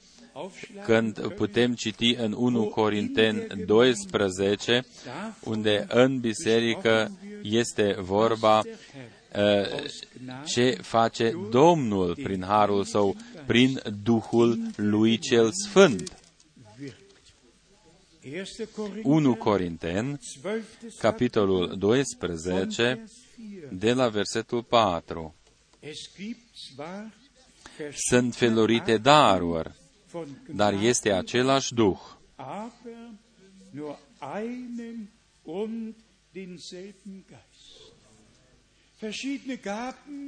când putem citi în 1 Corinteni 12, unde în biserică este vorba uh, ce face Domnul prin harul său, prin Duhul lui cel Sfânt. 1 Corinten, capitolul 12, de la versetul 4. Sunt felurite daruri, dar este același Duh.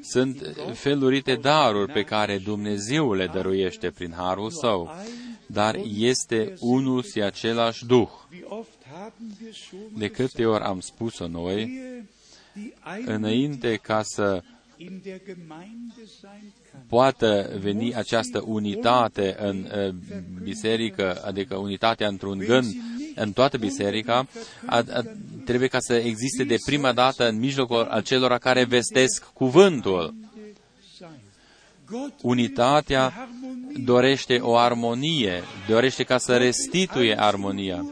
Sunt felurite daruri pe care Dumnezeu le dăruiește prin harul său, dar este unul și același Duh. De câte ori am spus-o noi, înainte ca să poată veni această unitate în biserică, adică unitatea într-un gând în toată biserica, a, a, trebuie ca să existe de prima dată în mijlocul acelora care vestesc cuvântul. Unitatea dorește o armonie, dorește ca să restituie armonia.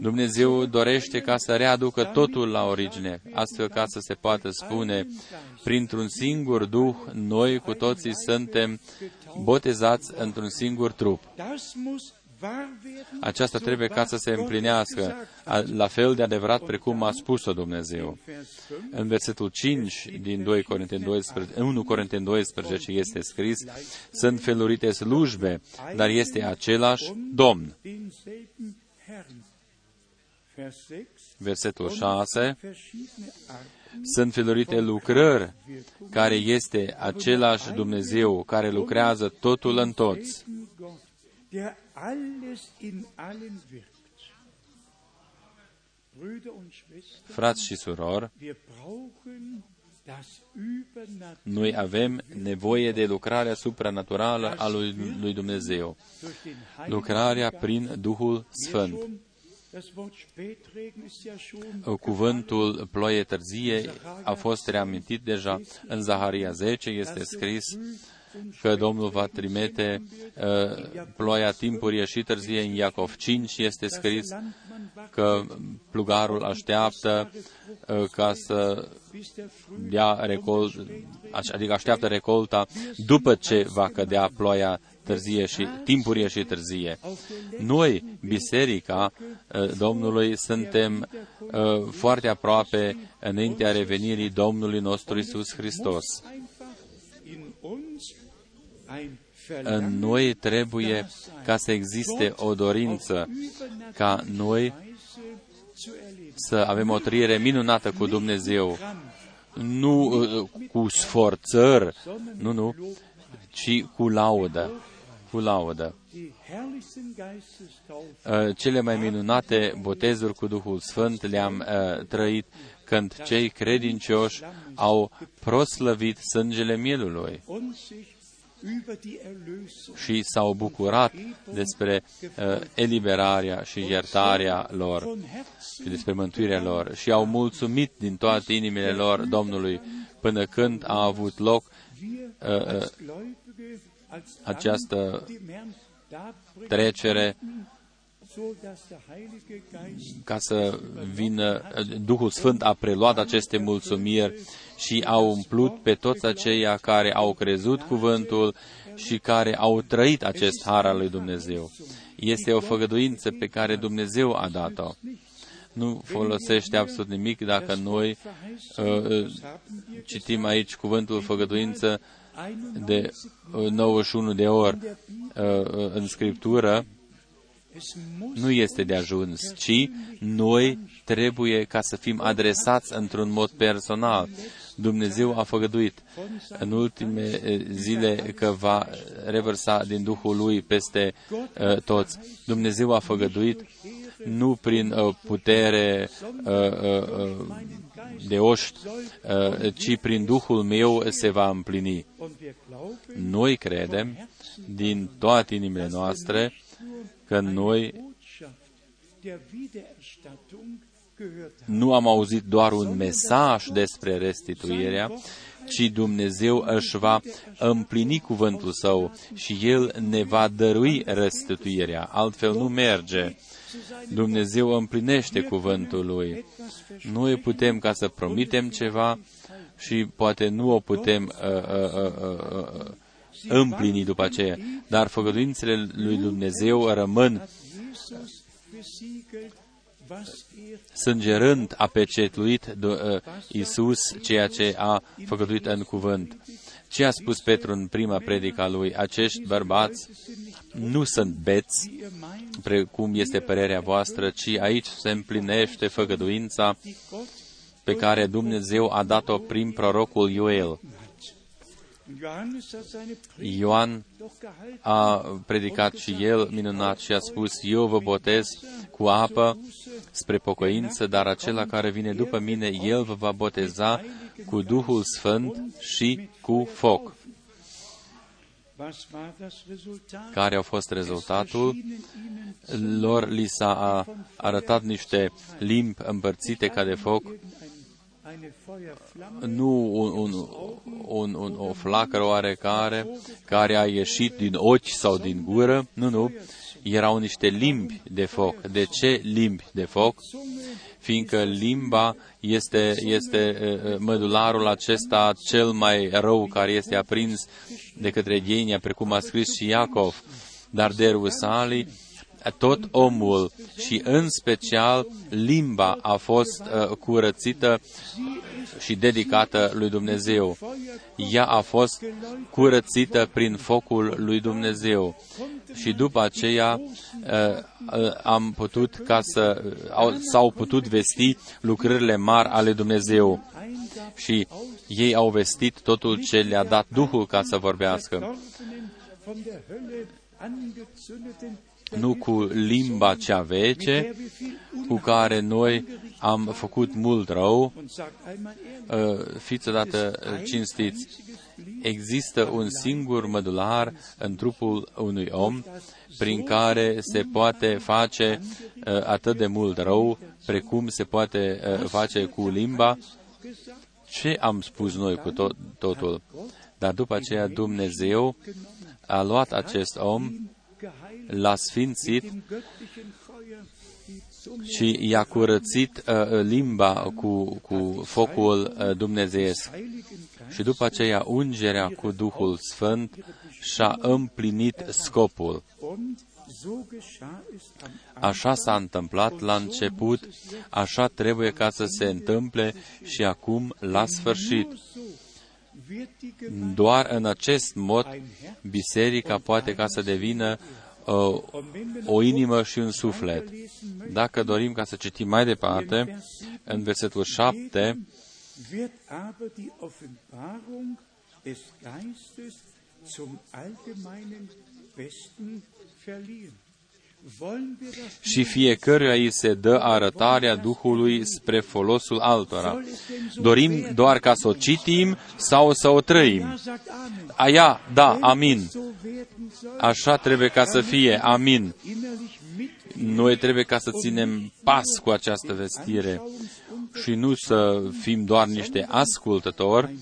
Dumnezeu dorește ca să readucă totul la origine, astfel ca să se poată spune, printr-un singur Duh, noi cu toții suntem botezați într-un singur trup. Aceasta trebuie ca să se împlinească, la fel de adevărat precum a spus-o Dumnezeu. În versetul 5 din 2 Corinteni 12, 1 Corinteni 12 este scris, sunt felurite slujbe, dar este același Domn. Versetul 6, sunt felurite lucrări, care este același Dumnezeu care lucrează totul în toți Frați și surori, noi avem nevoie de lucrarea supranaturală a lui, lui Dumnezeu, lucrarea prin Duhul Sfânt. Cuvântul ploie târzie a fost reamintit deja. în Zaharia 10, este scris că Domnul va trimite uh, ploaia timpurie și târzie în Iacov 5 este scris că plugarul așteaptă uh, ca să dea recol, adică așteaptă recolta după ce va cădea ploaia târzie și timpurie și târzie. Noi, biserica uh, Domnului, suntem uh, foarte aproape înaintea revenirii Domnului nostru Isus Hristos în noi trebuie ca să existe o dorință ca noi să avem o trăire minunată cu Dumnezeu, nu uh, cu sforțări, nu, nu, ci cu laudă, cu laudă. Uh, cele mai minunate botezuri cu Duhul Sfânt le-am uh, trăit când cei credincioși au proslăvit sângele mielului și s-au bucurat despre uh, eliberarea și iertarea lor și despre mântuirea lor. Și au mulțumit din toate inimile lor Domnului până când a avut loc uh, uh, această trecere ca să vină Duhul Sfânt a preluat aceste mulțumiri și au umplut pe toți aceia care au crezut cuvântul și care au trăit acest har al lui Dumnezeu. Este o făgăduință pe care Dumnezeu a dat-o. Nu folosește absolut nimic dacă noi uh, uh citim aici cuvântul făgăduință de 91 uh, de ori uh, uh, în Scriptură, nu este de ajuns, ci noi trebuie ca să fim adresați într-un mod personal. Dumnezeu a făgăduit în ultime zile că va revărsa din Duhul Lui peste uh, toți. Dumnezeu a făgăduit nu prin uh, putere uh, uh, de oști, uh, ci prin Duhul meu se va împlini. Noi credem din toate inimile noastre că noi nu am auzit doar un mesaj despre restituirea, ci Dumnezeu își va împlini cuvântul său și El ne va dărui restituirea. Altfel nu merge. Dumnezeu împlinește cuvântul Lui. Noi putem ca să promitem ceva și poate nu o putem uh, uh, uh, uh, uh împlini după aceea, dar făgăduințele lui Dumnezeu rămân sângerând a pecetluit uh, Isus ceea ce a făgăduit în cuvânt. Ce a spus Petru în prima predica lui? Acești bărbați nu sunt beți, precum este părerea voastră, ci aici se împlinește făgăduința pe care Dumnezeu a dat-o prin prorocul Ioel. Ioan a predicat și el minunat și a spus, eu vă botez cu apă spre pocăință, dar acela care vine după mine, el vă va boteza cu Duhul Sfânt și cu foc. Care au fost rezultatul? Lor li s-a arătat niște limbi împărțite ca de foc nu un, un, un, un, o flacără oarecare care a ieșit din ochi sau din gură, nu, nu, erau niște limbi de foc. De ce limbi de foc? Fiindcă limba este, este mădularul acesta cel mai rău care este aprins de către Ghenia, precum a scris și Iacov. Dar de Rusalii tot omul și în special limba a fost uh, curățită și dedicată lui Dumnezeu. Ea a fost curățită prin focul lui Dumnezeu. Și după aceea uh, uh, am putut ca să au, s-au putut vesti lucrările mari ale Dumnezeu. Și ei au vestit totul ce le-a dat Duhul ca să vorbească nu cu limba cea veche, cu care noi am făcut mult rău. Uh, fiți odată cinstiți. Există un singur mădular în trupul unui om prin care se poate face uh, atât de mult rău precum se poate uh, face cu limba. Ce am spus noi cu tot, totul? Dar după aceea Dumnezeu a luat acest om l-a sfințit și i-a curățit uh, limba cu, cu focul uh, dumnezeiesc. Și după aceea ungerea cu Duhul Sfânt și-a împlinit scopul. Așa s-a întâmplat la început, așa trebuie ca să se întâmple și acum la sfârșit. Doar în acest mod, biserica poate ca să devină uh, o inimă și un suflet. Dacă dorim ca să citim mai departe, în versetul 7, wird aber die Offenbarung des Geistes zum allgemeinen Besten verliehen și fiecăruia îi se dă arătarea Duhului spre folosul altora. Dorim doar ca să o citim sau să o trăim. Aia, da, amin. Așa trebuie ca să fie, amin. Noi trebuie ca să ținem pas cu această vestire și nu să fim doar niște ascultători,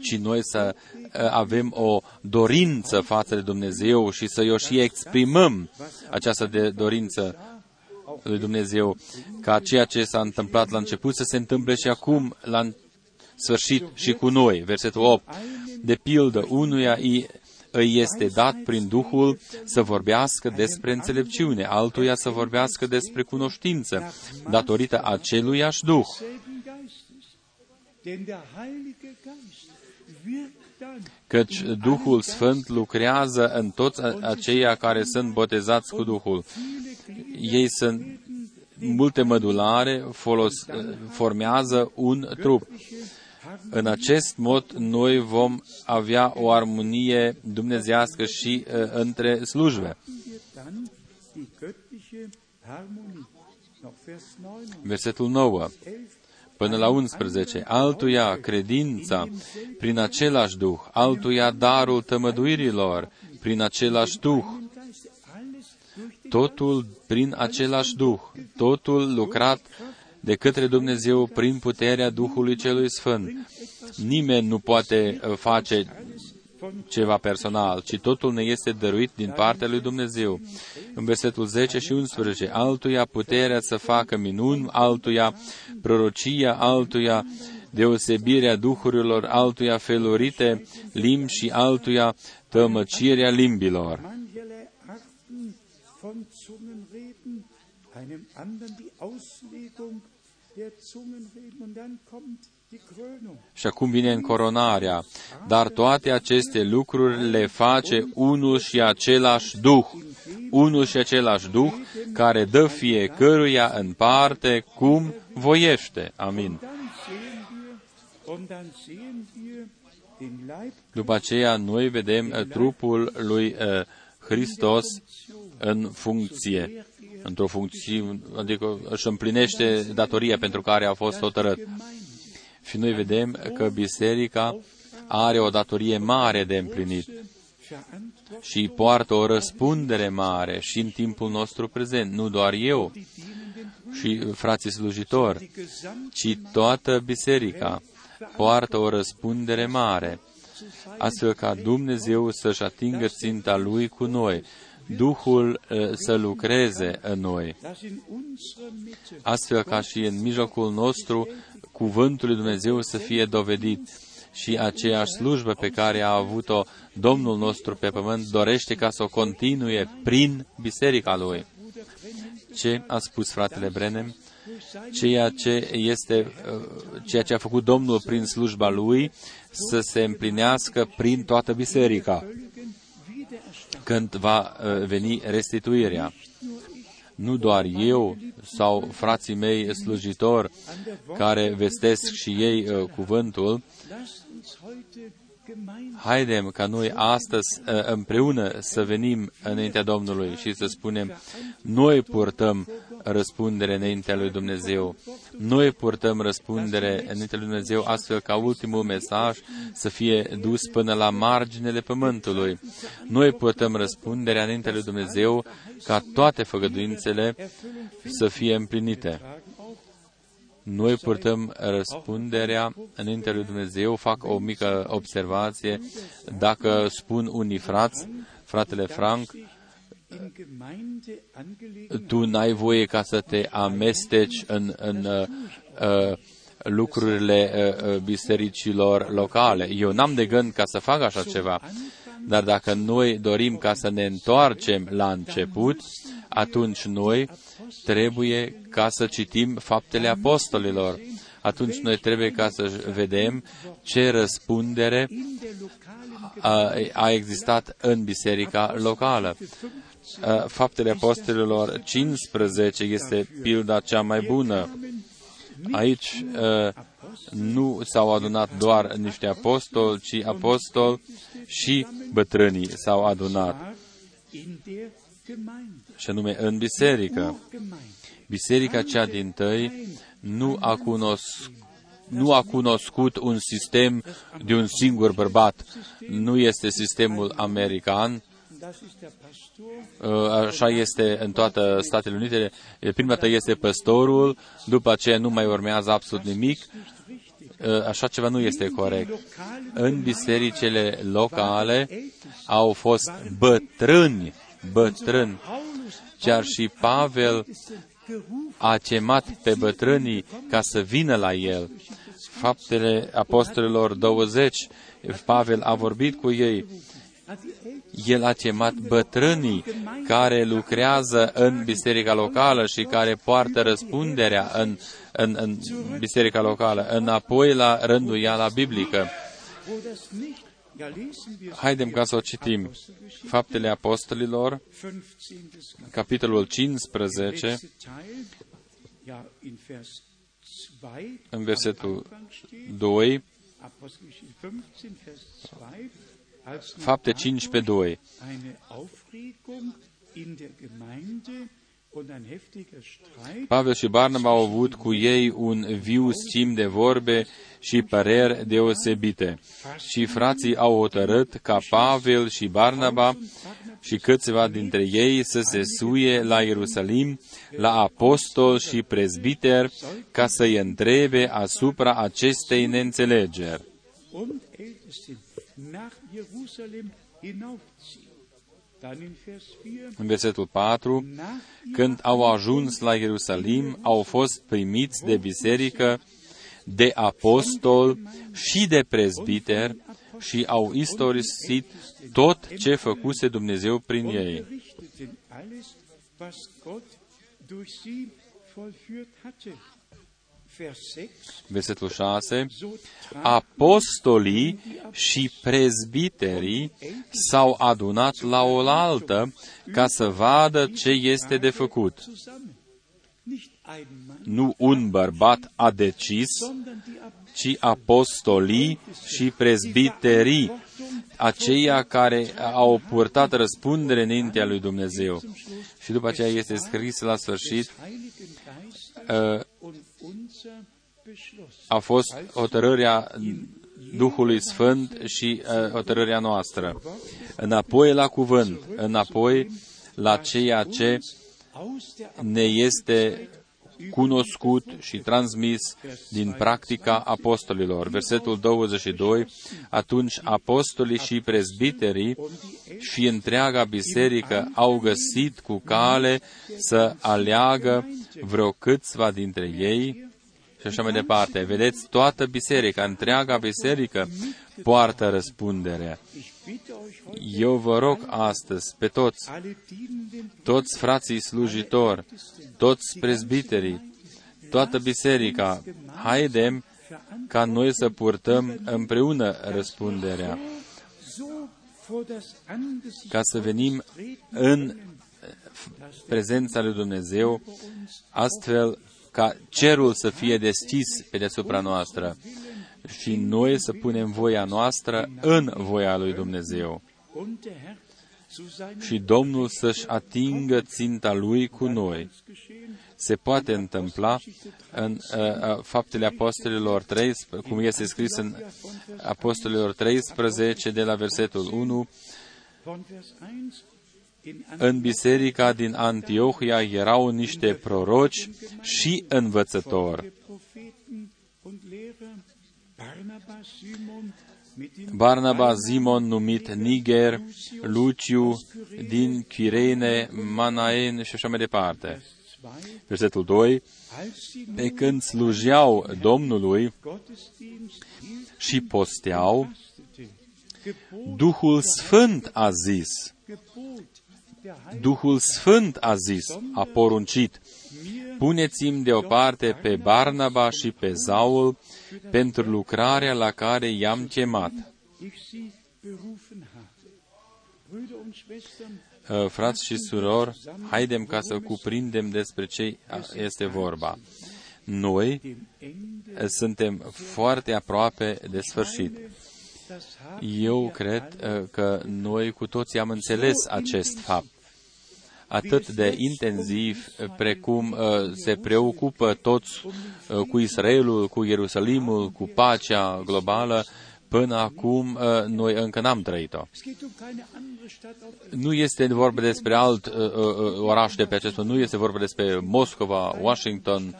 ci noi să uh, avem o dorință față de Dumnezeu și să o și exprimăm această de dorință lui Dumnezeu, ca ceea ce s-a întâmplat la început să se întâmple și acum la sfârșit și cu noi. Versetul 8. De pildă, unuia îi este dat prin Duhul să vorbească despre înțelepciune, altuia să vorbească despre cunoștință, datorită aceluiași Duh. Căci Duhul Sfânt lucrează în toți aceia care sunt botezați cu Duhul. Ei sunt multe mădulare, folos, formează un trup. În acest mod, noi vom avea o armonie dumnezească și uh, între slujbe. Versetul 9 până la 11, altuia credința prin același Duh, altuia darul tămăduirilor prin același Duh, totul prin același Duh, totul lucrat de către Dumnezeu prin puterea Duhului Celui Sfânt. Nimeni nu poate uh, face ceva personal, ci totul ne este dăruit din partea lui Dumnezeu. În versetul 10 și 11, altuia puterea să facă minuni, altuia prorocia, altuia deosebirea duhurilor, altuia felurite limbi și altuia tămăcirea limbilor. einem anderen die Auslegung der Zungenreden und dann kommt și acum vine încoronarea. Dar toate aceste lucruri le face unul și același Duh. Unul și același Duh care dă fiecăruia în parte cum voiește. Amin. După aceea, noi vedem uh, trupul lui uh, Hristos în funcție, într-o funcție, adică își împlinește datoria pentru care a fost hotărât. Și noi vedem că biserica are o datorie mare de împlinit și poartă o răspundere mare și în timpul nostru prezent, nu doar eu și frații slujitori, ci toată biserica poartă o răspundere mare, astfel ca Dumnezeu să-și atingă ținta Lui cu noi, Duhul uh, să lucreze în noi, astfel ca și în mijlocul nostru cuvântul lui Dumnezeu să fie dovedit și aceeași slujbă pe care a avut-o Domnul nostru pe pământ dorește ca să o continue prin biserica lui. Ce a spus fratele Brenem? Ceea ce este, uh, ceea ce a făcut Domnul prin slujba lui să se împlinească prin toată biserica când va uh, veni restituirea. Nu doar eu sau frații mei slujitori care vestesc și ei uh, cuvântul, Haidem ca noi astăzi uh, împreună să venim înaintea Domnului și să spunem, noi purtăm răspundere înaintea lui Dumnezeu. Noi purtăm răspundere înaintea lui Dumnezeu astfel ca ultimul mesaj să fie dus până la marginile pământului. Noi purtăm răspunderea înaintea lui Dumnezeu ca toate făgăduințele să fie împlinite noi purtăm răspunderea înaintea lui Dumnezeu. Fac o mică observație. Dacă spun unii frați, fratele Frank, tu n-ai voie ca să te amesteci în, în uh, uh, lucrurile uh, uh, bisericilor locale. Eu n-am de gând ca să fac așa ceva, dar dacă noi dorim ca să ne întoarcem la început, atunci noi trebuie ca să citim faptele apostolilor. Atunci noi trebuie ca să vedem ce răspundere a, a existat în biserica locală. Faptele apostolilor 15 este pilda cea mai bună. Aici nu s-au adunat doar niște apostoli, ci apostoli și bătrânii s-au adunat și anume în biserică. Biserica cea din tăi nu a, cunosc, nu a cunoscut un sistem de un singur bărbat. Nu este sistemul american, așa este în toate Statele Unite. Prima dată este păstorul, după aceea nu mai urmează absolut nimic. Așa ceva nu este corect. În bisericile locale au fost bătrâni, bătrâni Chiar și Pavel a cemat pe bătrânii ca să vină la el. Faptele Apostolilor 20, Pavel a vorbit cu ei. El a chemat bătrânii care lucrează în biserica locală și care poartă răspunderea în, în, în biserica locală, înapoi la rânduiala biblică. Haidem ca să o citim. Faptele Apostolilor, capitolul 15, în versetul 2, Fapte 15, 2. Pavel și Barnaba au avut cu ei un viu schimb de vorbe și păreri deosebite. Și frații au hotărât ca Pavel și Barnaba și câțiva dintre ei să se suie la Ierusalim, la apostol și prezbiter, ca să-i întrebe asupra acestei neînțelegeri. În versetul 4, când au ajuns la Ierusalim, au fost primiți de biserică, de apostol și de prezbiter și au istorisit tot ce făcuse Dumnezeu prin ei. Versetul 6. Apostolii și prezbiterii s-au adunat la oaltă ca să vadă ce este de făcut. Nu un bărbat a decis, ci apostolii și prezbiterii, aceia care au purtat răspundere înaintea lui Dumnezeu. Și după aceea este scris la sfârșit, uh, a fost hotărârea Duhului Sfânt și uh, hotărârea noastră. Înapoi la cuvânt, înapoi la ceea ce ne este cunoscut și transmis din practica apostolilor. Versetul 22, atunci apostolii și prezbiterii și întreaga biserică au găsit cu cale să aleagă vreo câțiva dintre ei și așa mai departe. Vedeți, toată biserica, întreaga biserică poartă răspunderea. Eu vă rog astăzi pe toți, toți frații slujitori, toți prezbiterii, toată biserica, haidem ca noi să purtăm împreună răspunderea, ca să venim în prezența lui Dumnezeu, astfel ca cerul să fie deschis pe deasupra noastră și noi să punem voia noastră în voia lui Dumnezeu. Și Domnul să-și atingă ținta lui cu noi. Se poate întâmpla în uh, uh faptele apostolilor 13, cum este scris în apostolilor 13 de la versetul 1, în biserica din Antiohia erau niște proroci și învățători. Barnaba, Simon numit Niger, Luciu din Chirene, Manaen și așa mai departe. Versetul 2. Pe când slujeau Domnului și posteau, Duhul Sfânt a zis, Duhul Sfânt a zis, a poruncit, puneți-mi deoparte pe Barnaba și pe Zaul pentru lucrarea la care i-am chemat. Uh, frați și surori, haidem ca să cuprindem despre ce este vorba. Noi uh, suntem foarte aproape de sfârșit. Eu cred uh, că noi cu toții am înțeles acest fapt atât de intensiv precum uh, se preocupă toți uh, cu Israelul, cu Ierusalimul, cu pacea globală, până acum uh, noi încă n-am trăit-o. Nu este vorba despre alt oraș de pe acest nu este vorba despre Moscova, Washington,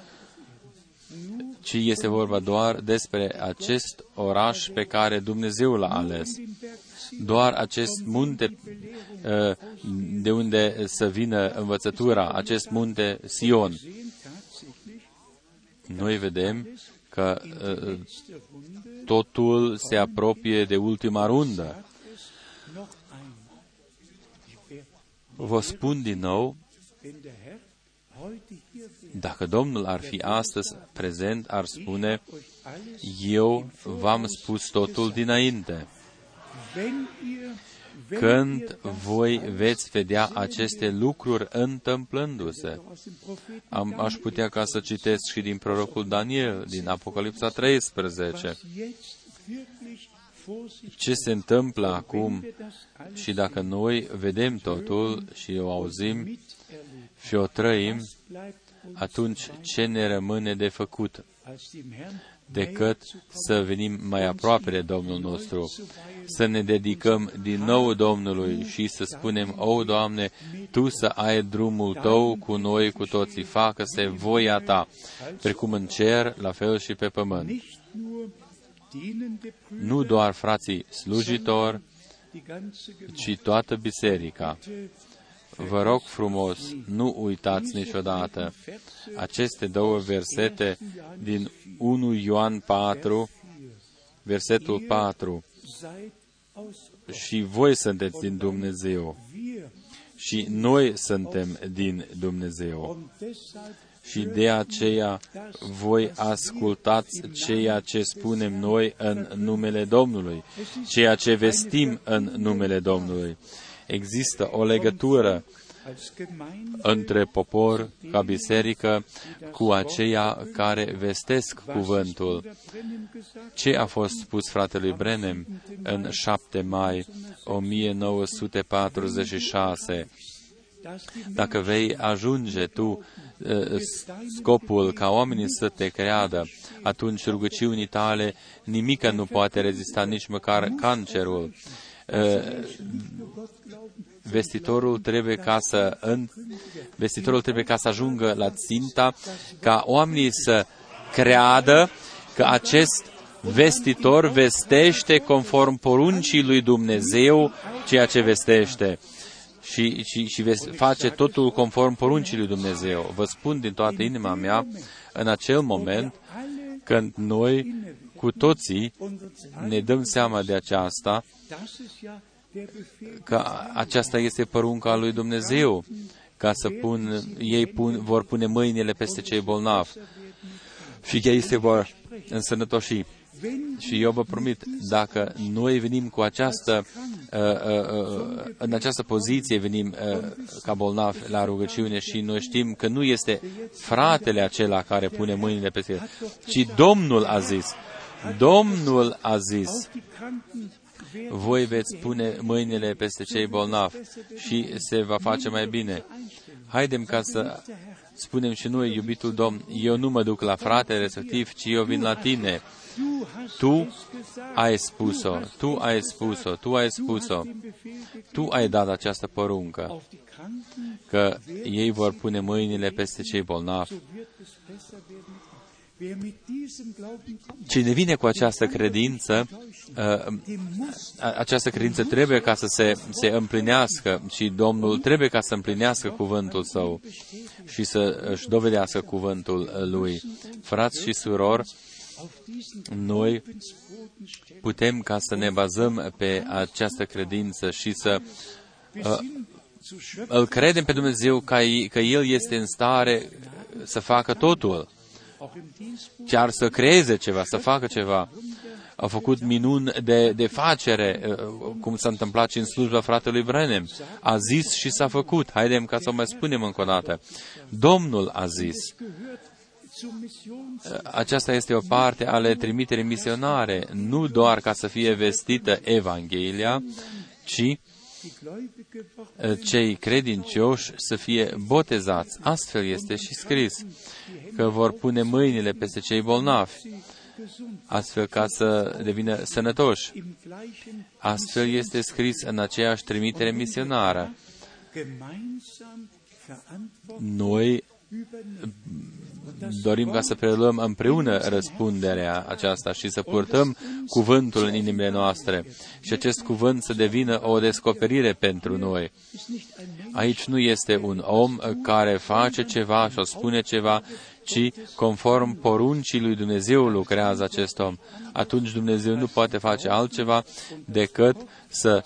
ci este vorba doar despre acest oraș pe care Dumnezeu l-a ales doar acest munte uh, de unde să vină învățătura, acest munte Sion. Noi vedem că uh, totul se apropie de ultima rundă. Vă spun din nou, dacă Domnul ar fi astăzi prezent, ar spune, eu v-am spus totul dinainte. Când voi veți vedea aceste lucruri întâmplându-se, am, aș putea ca să citesc și din prorocul Daniel, din Apocalipsa 13, ce se întâmplă acum și dacă noi vedem totul și o auzim și o trăim, atunci ce ne rămâne de făcut decât să venim mai aproape de Domnul nostru, să ne dedicăm din nou Domnului și să spunem, O, Doamne, Tu să ai drumul Tău cu noi, cu toții, facă-se voia Ta, precum în cer, la fel și pe pământ. Nu doar frații slujitori, ci toată biserica Vă rog frumos, nu uitați niciodată aceste două versete din 1 Ioan 4, versetul 4. Și voi sunteți din Dumnezeu și noi suntem din Dumnezeu. Și de aceea voi ascultați ceea ce spunem noi în numele Domnului, ceea ce vestim în numele Domnului există o legătură între popor ca biserică cu aceia care vestesc cuvântul. Ce a fost spus fratelui Brenem în 7 mai 1946? Dacă vei ajunge tu scopul ca oamenii să te creadă, atunci rugăciunii tale nimică nu poate rezista, nici măcar cancerul. Vestitorul trebuie ca să în, vestitorul trebuie ca să ajungă la ținta, ca oamenii să creadă că acest vestitor vestește conform poruncii lui Dumnezeu ceea ce vestește și, și, și veți face totul conform poruncii lui Dumnezeu. Vă spun din toată inima mea, în acel moment când noi cu toții ne dăm seama de aceasta, că aceasta este porunca lui Dumnezeu, ca să pun, ei pun, vor pune mâinile peste cei bolnavi și ei se vor însănătoși. Și eu vă promit, dacă noi venim cu această, uh, uh, uh, în această poziție, venim ca bolnavi la rugăciune și noi știm că nu este fratele acela care pune mâinile peste el, ci Domnul a zis, Domnul a zis, voi veți pune mâinile peste cei bolnavi și se va face mai bine. Haidem ca să spunem și noi, iubitul Domn, eu nu mă duc la frate respectiv, ci eu vin la tine. Tu ai spus-o, tu ai spus-o, tu ai spus-o, tu ai dat această poruncă, că ei vor pune mâinile peste cei bolnavi. Cine vine cu această credință, uh, această credință trebuie ca să se, se împlinească și Domnul trebuie ca să împlinească cuvântul său și să își dovedească cuvântul lui. Frați și surori, noi putem ca să ne bazăm pe această credință și să uh, îl credem pe Dumnezeu că, că El este în stare să facă totul, chiar să creeze ceva, să facă ceva. Au făcut minuni de, de facere, uh, cum s-a întâmplat și în slujba fratelui Brenem. A zis și s-a făcut. Haidem ca să o mai spunem încă o dată. Domnul a zis aceasta este o parte ale trimiterii misionare, nu doar ca să fie vestită Evanghelia, ci cei credincioși să fie botezați. Astfel este și scris, că vor pune mâinile peste cei bolnavi, astfel ca să devină sănătoși. Astfel este scris în aceeași trimitere misionară. Noi dorim ca să preluăm împreună răspunderea aceasta și să purtăm cuvântul în inimile noastre și acest cuvânt să devină o descoperire pentru noi. Aici nu este un om care face ceva și o spune ceva, ci conform poruncii lui Dumnezeu lucrează acest om. Atunci Dumnezeu nu poate face altceva decât să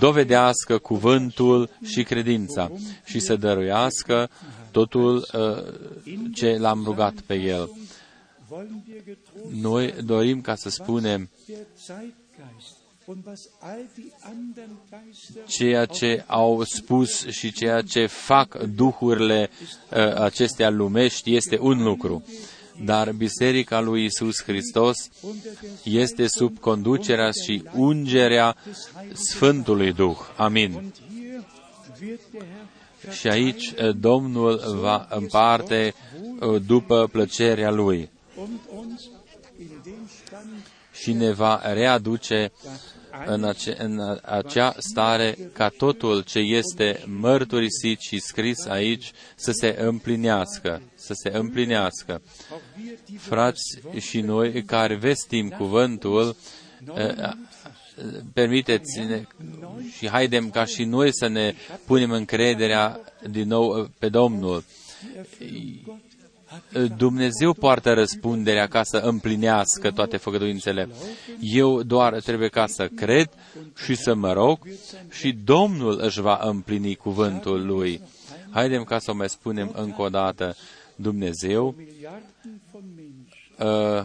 dovedească cuvântul și credința și să dăruiască totul uh, ce l-am rugat pe el. Noi dorim ca să spunem ceea ce au spus și ceea ce fac duhurile uh, acestea lumești este un lucru. Dar Biserica lui Isus Hristos este sub conducerea și ungerea Sfântului Duh. Amin. Și aici eh, Domnul va împarte eh, după plăcerea Lui și ne va readuce în, ace- în acea stare ca totul ce este mărturisit și scris aici să se împlinească, să se împlinească. Frați și noi care vestim cuvântul, eh, permiteți-ne și haidem ca și noi să ne punem încrederea din nou pe Domnul. Dumnezeu poartă răspunderea ca să împlinească toate făgăduințele. Eu doar trebuie ca să cred și să mă rog și Domnul își va împlini cuvântul Lui. Haidem ca să o mai spunem încă o dată. Dumnezeu uh,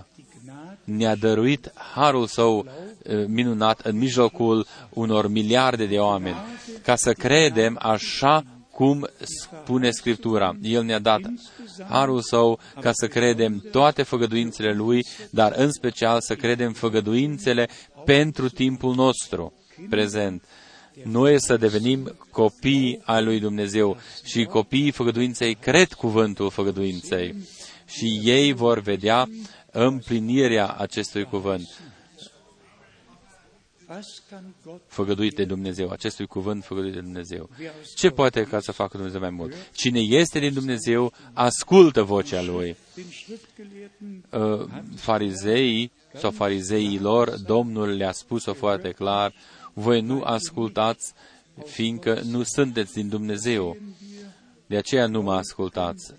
ne-a dăruit harul său uh, minunat în mijlocul unor miliarde de oameni, ca să credem așa cum spune Scriptura. El ne-a dat harul său ca să credem toate făgăduințele lui, dar în special să credem făgăduințele pentru timpul nostru prezent. Noi să devenim copii ai lui Dumnezeu și copiii făgăduinței cred cuvântul făgăduinței și ei vor vedea împlinirea acestui cuvânt făgăduit de Dumnezeu, acestui cuvânt făgăduit de Dumnezeu. Ce poate ca să facă Dumnezeu mai mult? Cine este din Dumnezeu, ascultă vocea Lui. Uh, farizeii sau farizeilor, Domnul le-a spus-o foarte clar, voi nu ascultați, fiindcă nu sunteți din Dumnezeu. De aceea nu mă ascultați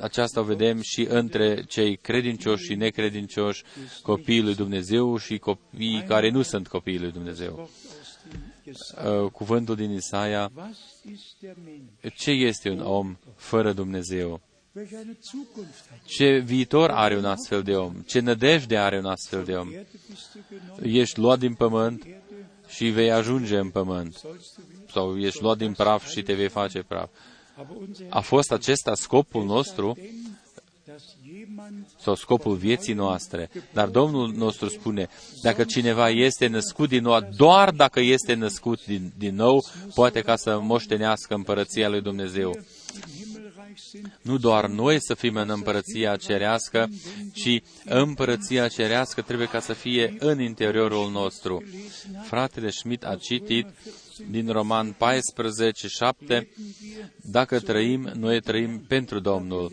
aceasta o vedem și între cei credincioși și necredincioși, copiii lui Dumnezeu și copiii care nu sunt copiii lui Dumnezeu. Uh, cuvântul din Isaia, ce este un om fără Dumnezeu? Ce viitor are un astfel de om? Ce nădejde are un astfel de om? Ești luat din pământ și vei ajunge în pământ. Sau ești luat din praf și te vei face praf. A fost acesta scopul nostru sau scopul vieții noastre. Dar Domnul nostru spune, dacă cineva este născut din nou, doar dacă este născut din, din nou, poate ca să moștenească împărăția lui Dumnezeu. Nu doar noi să fim în împărăția cerească, ci împărăția cerească trebuie ca să fie în interiorul nostru. Fratele Schmidt a citit din Roman 14, 7, dacă trăim, noi trăim pentru Domnul.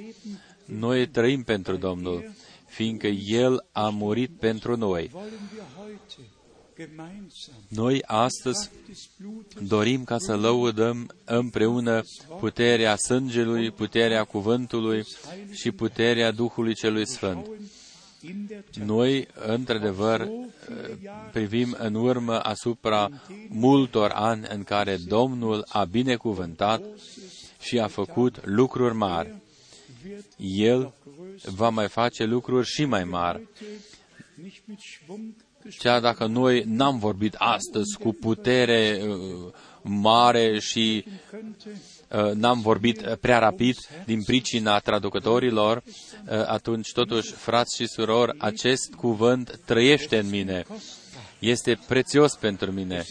Noi trăim pentru Domnul, fiindcă El a murit pentru noi. Noi astăzi dorim ca să lăudăm împreună puterea sângelui, puterea cuvântului și puterea Duhului Celui Sfânt. Noi, într-adevăr, privim în urmă asupra multor ani în care Domnul a binecuvântat și a făcut lucruri mari. El va mai face lucruri și mai mari. Chiar dacă noi n-am vorbit astăzi cu putere uh, mare și uh, n-am vorbit prea rapid din pricina traducătorilor, uh, atunci totuși, frați și surori, acest cuvânt trăiește în mine. Este prețios pentru mine.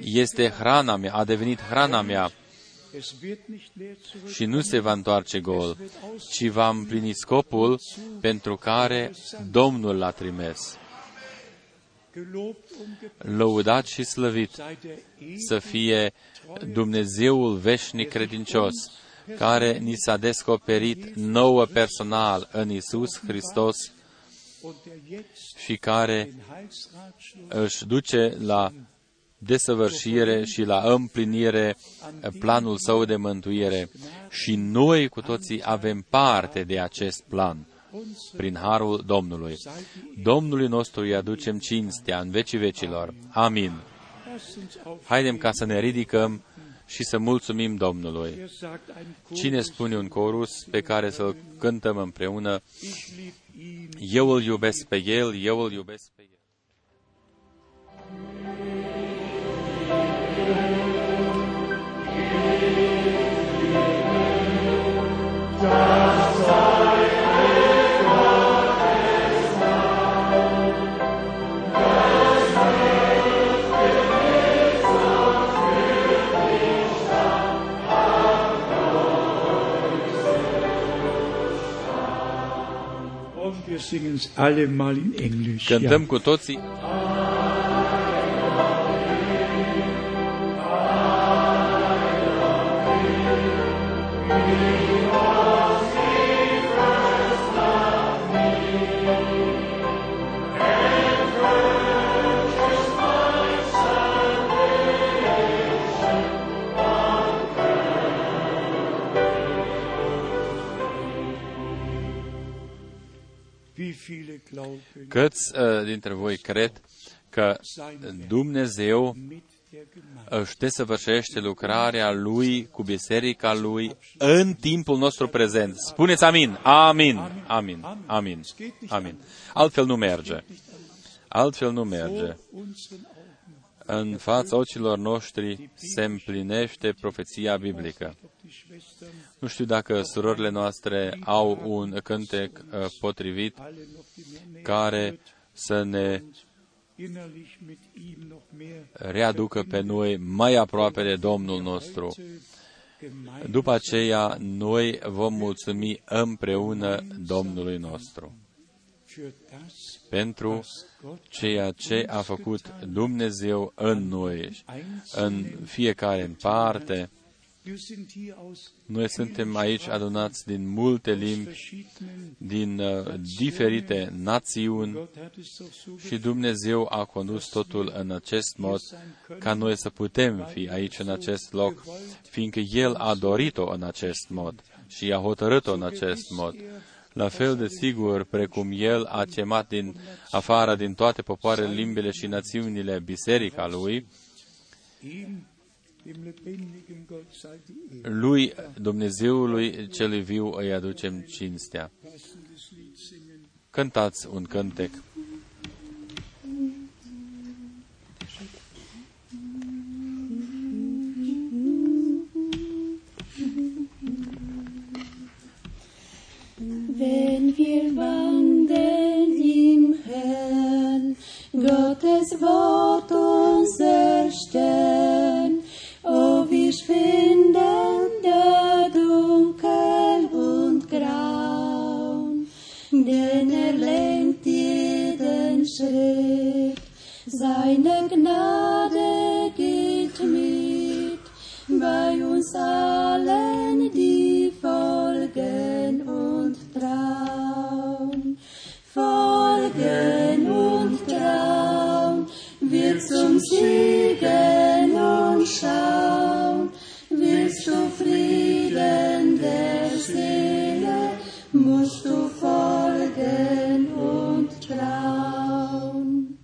Este hrana mea, a devenit hrana mea și nu se va întoarce gol, ci va împlini scopul pentru care Domnul l-a trimis. Lăudat și slăvit să fie Dumnezeul veșnic credincios, care ni s-a descoperit nouă personal în Isus Hristos și care își duce la desăvârșire și la împlinire planul său de mântuire. Și noi cu toții avem parte de acest plan prin harul Domnului. Domnului nostru îi aducem cinstea în vecii vecilor. Amin. Haidem ca să ne ridicăm și să mulțumim Domnului. Cine spune un corus pe care să-l cântăm împreună? Eu îl iubesc pe El, eu îl iubesc pe El. Cântăm cu toții. Câți uh, dintre voi cred că Dumnezeu își desăvârșește lucrarea Lui cu biserica Lui în timpul nostru prezent. Spuneți amin, amin, amin, amin, amin. Altfel nu merge. Altfel nu merge. În fața ochilor noștri se împlinește profeția biblică. Nu știu dacă surorile noastre au un cântec uh, potrivit care să ne readucă pe noi mai aproape de Domnul nostru. După aceea, noi vom mulțumi împreună Domnului nostru pentru ceea ce a făcut Dumnezeu în noi, în fiecare în parte. Noi suntem aici adunați din multe limbi, din uh, diferite națiuni și Dumnezeu a condus totul în acest mod ca noi să putem fi aici în acest loc, fiindcă El a dorit-o în acest mod și a hotărât-o în acest mod la fel de sigur precum El a chemat din afară din toate popoarele, limbile și națiunile biserica Lui, lui Dumnezeului celui viu îi aducem cinstea. Cântați un cântec. Wir wandeln im Herrn, Gottes Wort unser Stern, oh, wir schwinden da dunkel und grau, denn er lenkt jeden Schritt, seine Gnade geht mit, bei uns allen, Siegen und schauen, willst du Frieden der Seele, musst du folgen und trauen.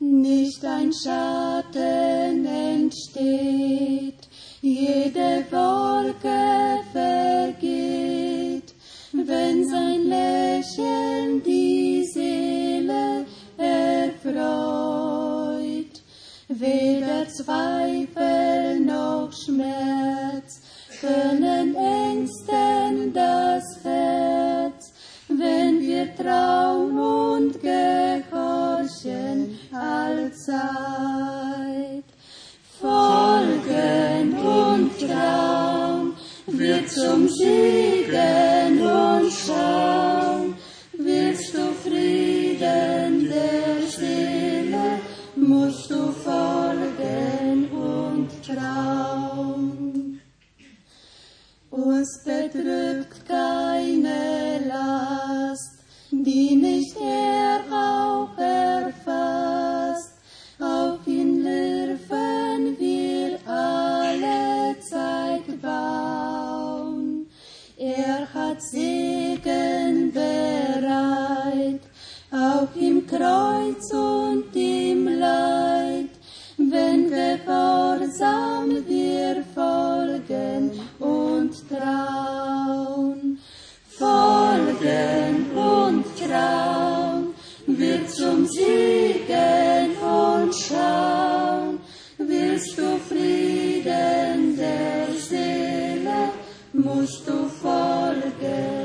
Nicht ein Schatten entsteht, jede Wolke vergeht, wenn sein Lächeln die Weder Zweifel noch Schmerz. Können ängsten das Herz, wenn wir trauen und gehorchen allzeit. Folgen und trauen, wir zum Siegen und schauen, Uns bedrückt keine Last, die nicht er auch erfasst. Auf ihn dürfen wir alle Zeit bauen. Er hat Segen bereit, auch im Kreuz und im Leid, wenn gehorsam wir folgen und trauen. Folgen und trauen, wir zum Siegen und schauen, willst du Frieden der Seele, musst du folgen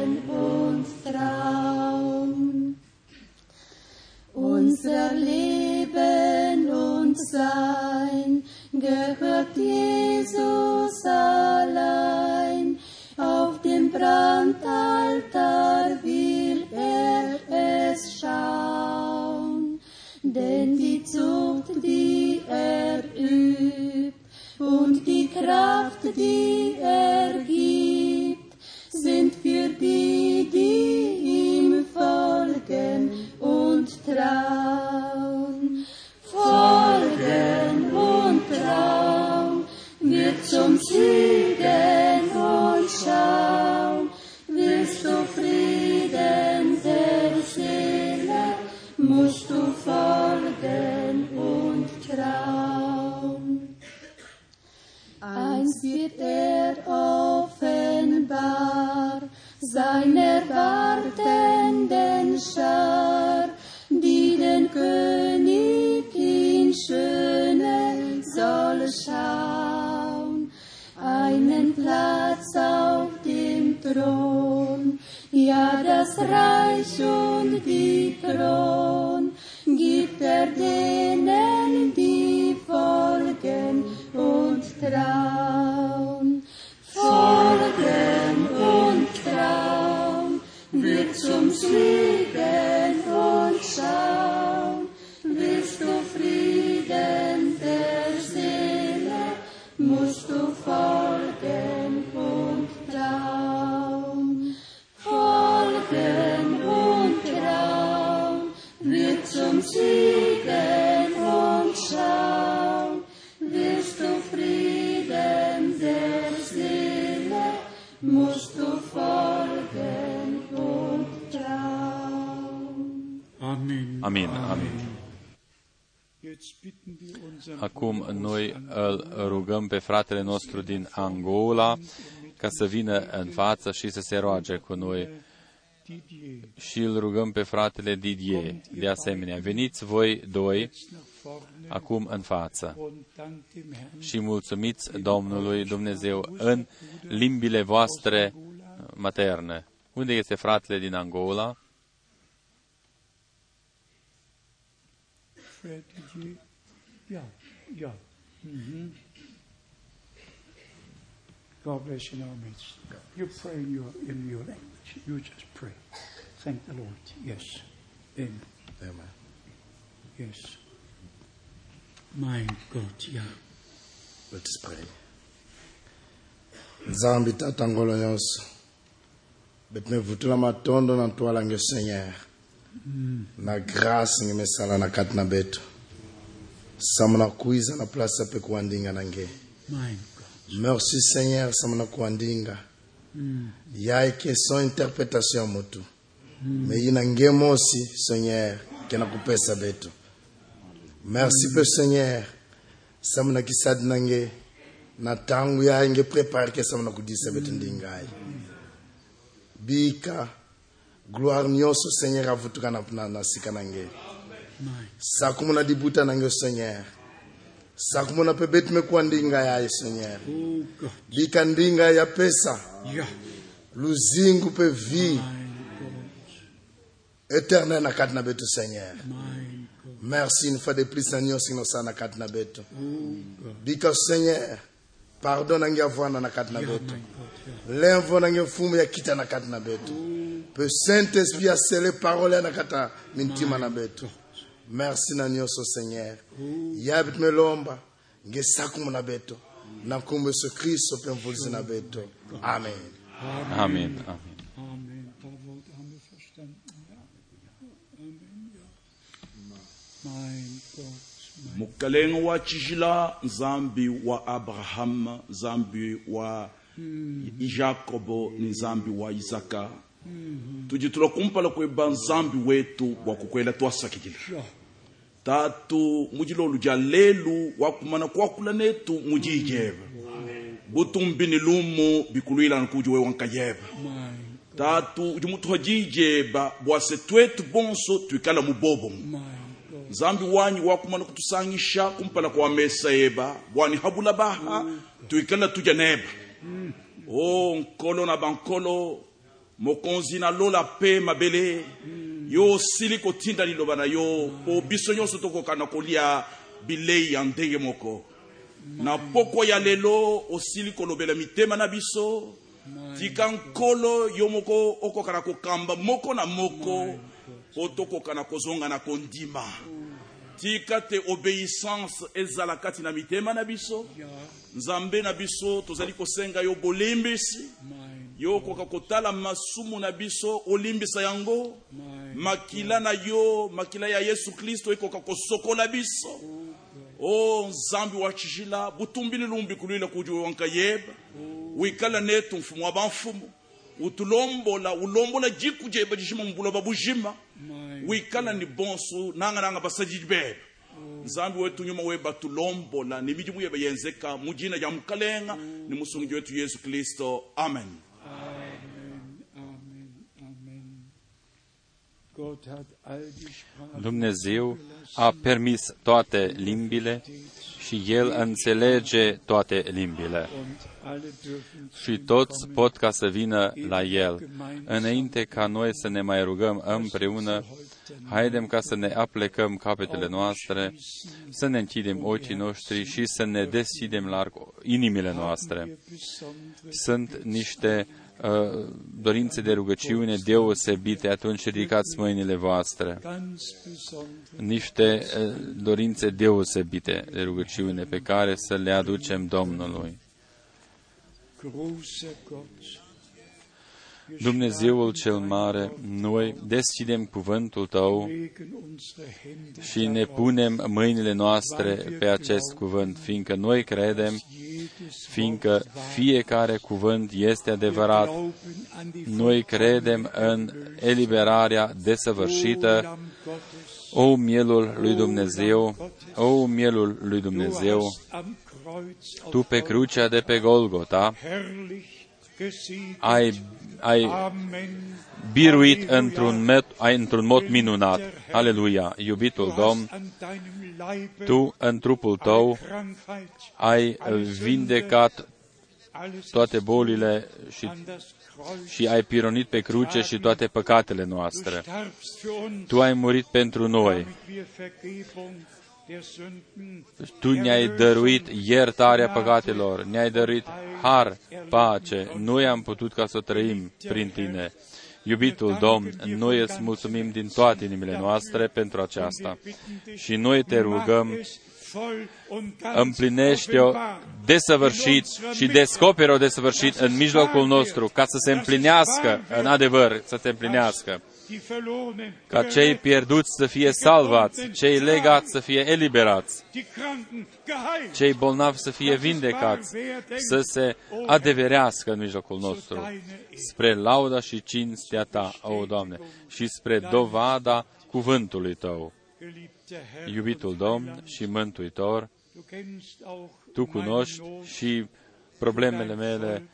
fratele nostru din Angola ca să vină în față și să se roage cu noi Didier și îl rugăm pe fratele Didier. De asemenea, veniți voi doi nach vorne acum în față und dank dem Herrn și mulțumiți Domnului Dumnezeu în limbile voastre materne. Unde este fratele din Angola? Fred Didier. Ja, ja. Mhm. God bless you in our midst. You pray in your, in your language. You just pray. Thank the Lord. Yes. Amen. Amen. Yes. Mein Gott, ja. Let us pray. nzambi tata ngolo nyonso betimevutula matondo na ntwala nge senyer mm. na grâce nge mesala na kati na betu samu na kuiza na place ape kuandinga na nge. Merci seigneur samu na kuandinga ya eke son interpretation ya motu me yi na nge mosi seigneur ke na kupesa betu merci pe seigneur. Samu na kisadi na nge na tangu ya nge prepare ke samu na kudisa betu ndingai bika gloire nyonso seigneur avutuka na, na, na sika na nge sakumu na dibuta na nge seigneur sakumu na pe betu mekuwa ndinga yaye Gott. bika ndinga ya pesa. Luzingu pe vie éternel na kati na betu seigneur. Merci une fois de plus na nyonso inosa na kati na betu bika seigneur pardon na nge avwana na kati na betu lemvo na nge mfumu ya kita na kati na betu pe saint esprit asele parole na kati na mintima na betu merci na nyonso seigneur. Ya melomba nge sakumu na betu na nkombo yesu kristo mpe mvulisi na betu amen. Amen. Amen. Mukalenga wa chijila nzambi wa abrahamu nzambi wa jakobo ni nzambi wa isaka. Tuji tulakumpala kweba nzambi wetu wa kukwela twasakikila Ja. Tatu mujilolu dia lelu wakumana kuakula netu mujijeba butumbini lumu bikulwilana kuju we wankayeva tatu udi mutu hajijeba buase twetu bonso tuikala mubobo. Nzambi wanyi wakumana kutusangisha kumpala kwa mesa eba bwani habula baha tuikala tuja neba. O nkolo na bankolo mokonzi na lola pe mabele yo sili kotinda liloba na yo. Po biso nyonso tokoka na kolia bilei ya ndenge moko. Na poko ya lelo osili kolobela mitema na biso. Tika nkolo yo moko okoka na kokamba moko na moko. Po tokoka na kozonga na kondima. Tika te obéissance ezala kati na mitema na biso. Nzambe na biso tozali kosenga yo bolimbisi Mein yo okoka kotala masumu na biso olimbisa yango. Mein makila na yo makila ya yesu kristo ekoka kosokola biso. O nzambi wa tshijila butumbini lumbi kulwila kuji wanka yeba wikala netu mfumu wa banfumu utulombola ulombola jiku jeba jishima mbula babujima Mein wikala ni bonso nanga nanga basajiji beba nzambi wetu nyuma weba tulombola ni mijimu yeba yenzeka mujina ja mkalenga ni musungi wetu yesu kristo. Amen Dumnezeu a permis toate limbile și El înțelege toate limbile. und alle dürfen Și toți pot ca să vină la El. Înainte ca noi să ne mai rugăm împreună, haidem ca să ne aplecăm capetele noastre, să ne închidem ochii noștri și să ne deschidem larg inimile noastre. besondere Sunt niște uh, dorințe de rugăciune deosebite, atunci ridicați mâinile voastre. ganz besondere Niște uh, dorințe deosebite de rugăciune pe care să le aducem Domnului. Großer Gott. Wir Dumnezeul cel mare, noi deschidem cuvântul Tău legen unsere Hände și ne punem mâinile noastre pe acest cuvânt, fiindcă noi credem, jedes fiindcă fiecare cuvânt este adevărat. Glauben an die Noi credem în eliberarea desăvârșită, Lamm Gottes. o mielul lui Dumnezeu, o mielul lui Du Dumnezeu, hast am Kreuz auf Tu pe crucea de pe Golgota herrlich gesiegt. ai, ai Amen. biruit într-un, met, ai, într-un mod minunat. Aleluia! Iubitul Du Domn, hast an deinem Leibe Tu în trupul Tău Krankheit, ai vindecat alles toate bolile și, an das Kreuz. și ai pironit pe cruce și toate păcatele Du noastre. starbst für uns, Tu ai murit pentru noi. Damit wir Vergebung der Sünden Tu ne-ai dăruit iertarea păcatelor, ne-ai dăruit har, pace. Noi am putut ca să trăim prin Tine. Iubitul Domn, noi îți mulțumim din toate inimile noastre pentru aceasta. Și noi te rugăm, împlinește-o desăvârșit și descoperă-o desăvârșit în mijlocul nostru, ca să se împlinească, în adevăr, să se împlinească. Ca cei pierduți să fie salvați, cei legați să fie eliberați, cei bolnavi să fie vindecați, să se adeverească în mijlocul nostru, spre lauda și cinstea Ta, o Doamne, și spre dovada cuvântului Tău. Iubitul Domn și Mântuitor, Tu cunoști și problemele mele,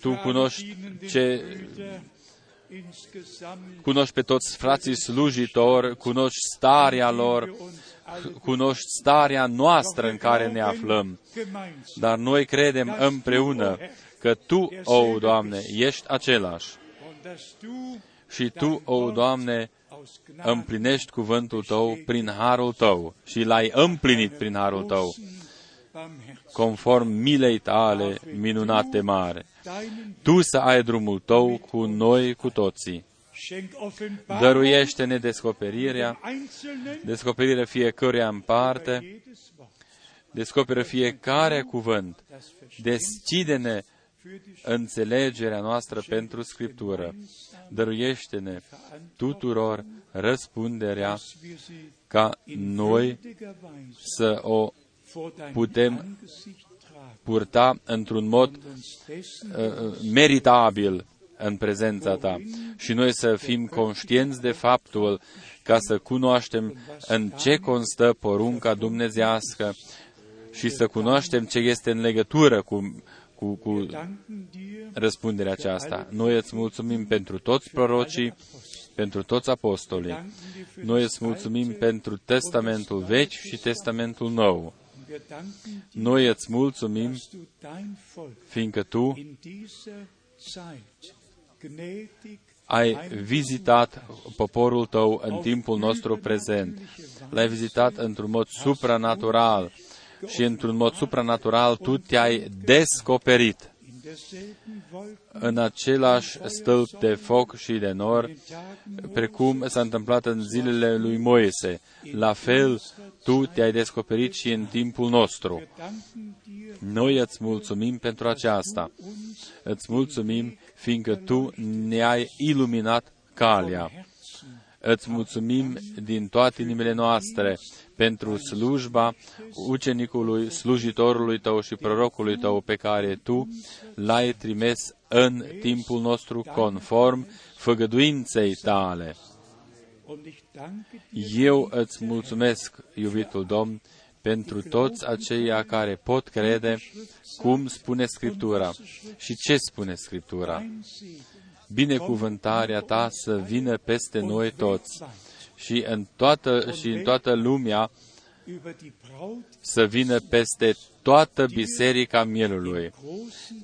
Tu cunoști ce cunoști pe toți frații slujitori, cunoști starea lor, cunoști starea noastră în care ne aflăm. Dar noi credem împreună că Tu, o Doamne, ești același. Și Tu, o Doamne, împlinești cuvântul Tău prin harul Tău și l-ai împlinit prin harul Tău, conform milei Tale minunate mare. Tu să ai drumul Tău cu noi, cu toții. Dăruiește-ne descoperirea, descoperirea fiecăruia în parte, descoperă fiecare cuvânt, deschide-ne înțelegerea noastră pentru Scriptură. Dăruiește-ne tuturor răspunderea ca noi să o putem purta într-un mod uh, meritabil în prezența Ta și noi să fim conștienți de faptul ca să cunoaștem în ce constă porunca dumnezească și să cunoaștem ce este în legătură cu, cu, cu răspunderea aceasta. Noi îți mulțumim pentru toți prorocii, pentru toți apostolii. Noi îți mulțumim pentru Testamentul Vechi și Testamentul Nou. Noi îți mulțumim, fiindcă Tu ai vizitat poporul Tău în timpul nostru prezent. L-ai vizitat într-un mod supranatural și într-un mod supranatural Tu te-ai descoperit în același stâlp de foc și de nor, precum s-a întâmplat în zilele lui Moise. La fel, tu te-ai descoperit și în timpul nostru. Noi îți mulțumim pentru aceasta. Îți mulțumim fiindcă tu ne-ai iluminat calea. Îți mulțumim din toate inimile noastre pentru slujba ucenicului, slujitorului tău și prorocului tău pe care tu l-ai trimis în timpul nostru conform făgăduinței tale. Eu îți mulțumesc, iubitul Domn, pentru toți aceia care pot crede cum spune Scriptura. Și ce spune Scriptura? binecuvântarea ta să vină peste noi toți și în toată, și în toată lumea über die Braut să vină peste toată biserica mielului.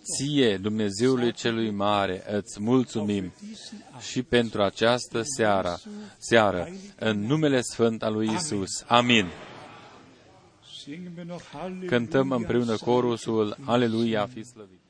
Ție, Dumnezeului celui mare, îți mulțumim și pentru această seară, seară în numele Sfânt al lui Isus. Amin. singen wir noch Halleluja. Cântăm împreună corusul Aleluia, fi slăvit.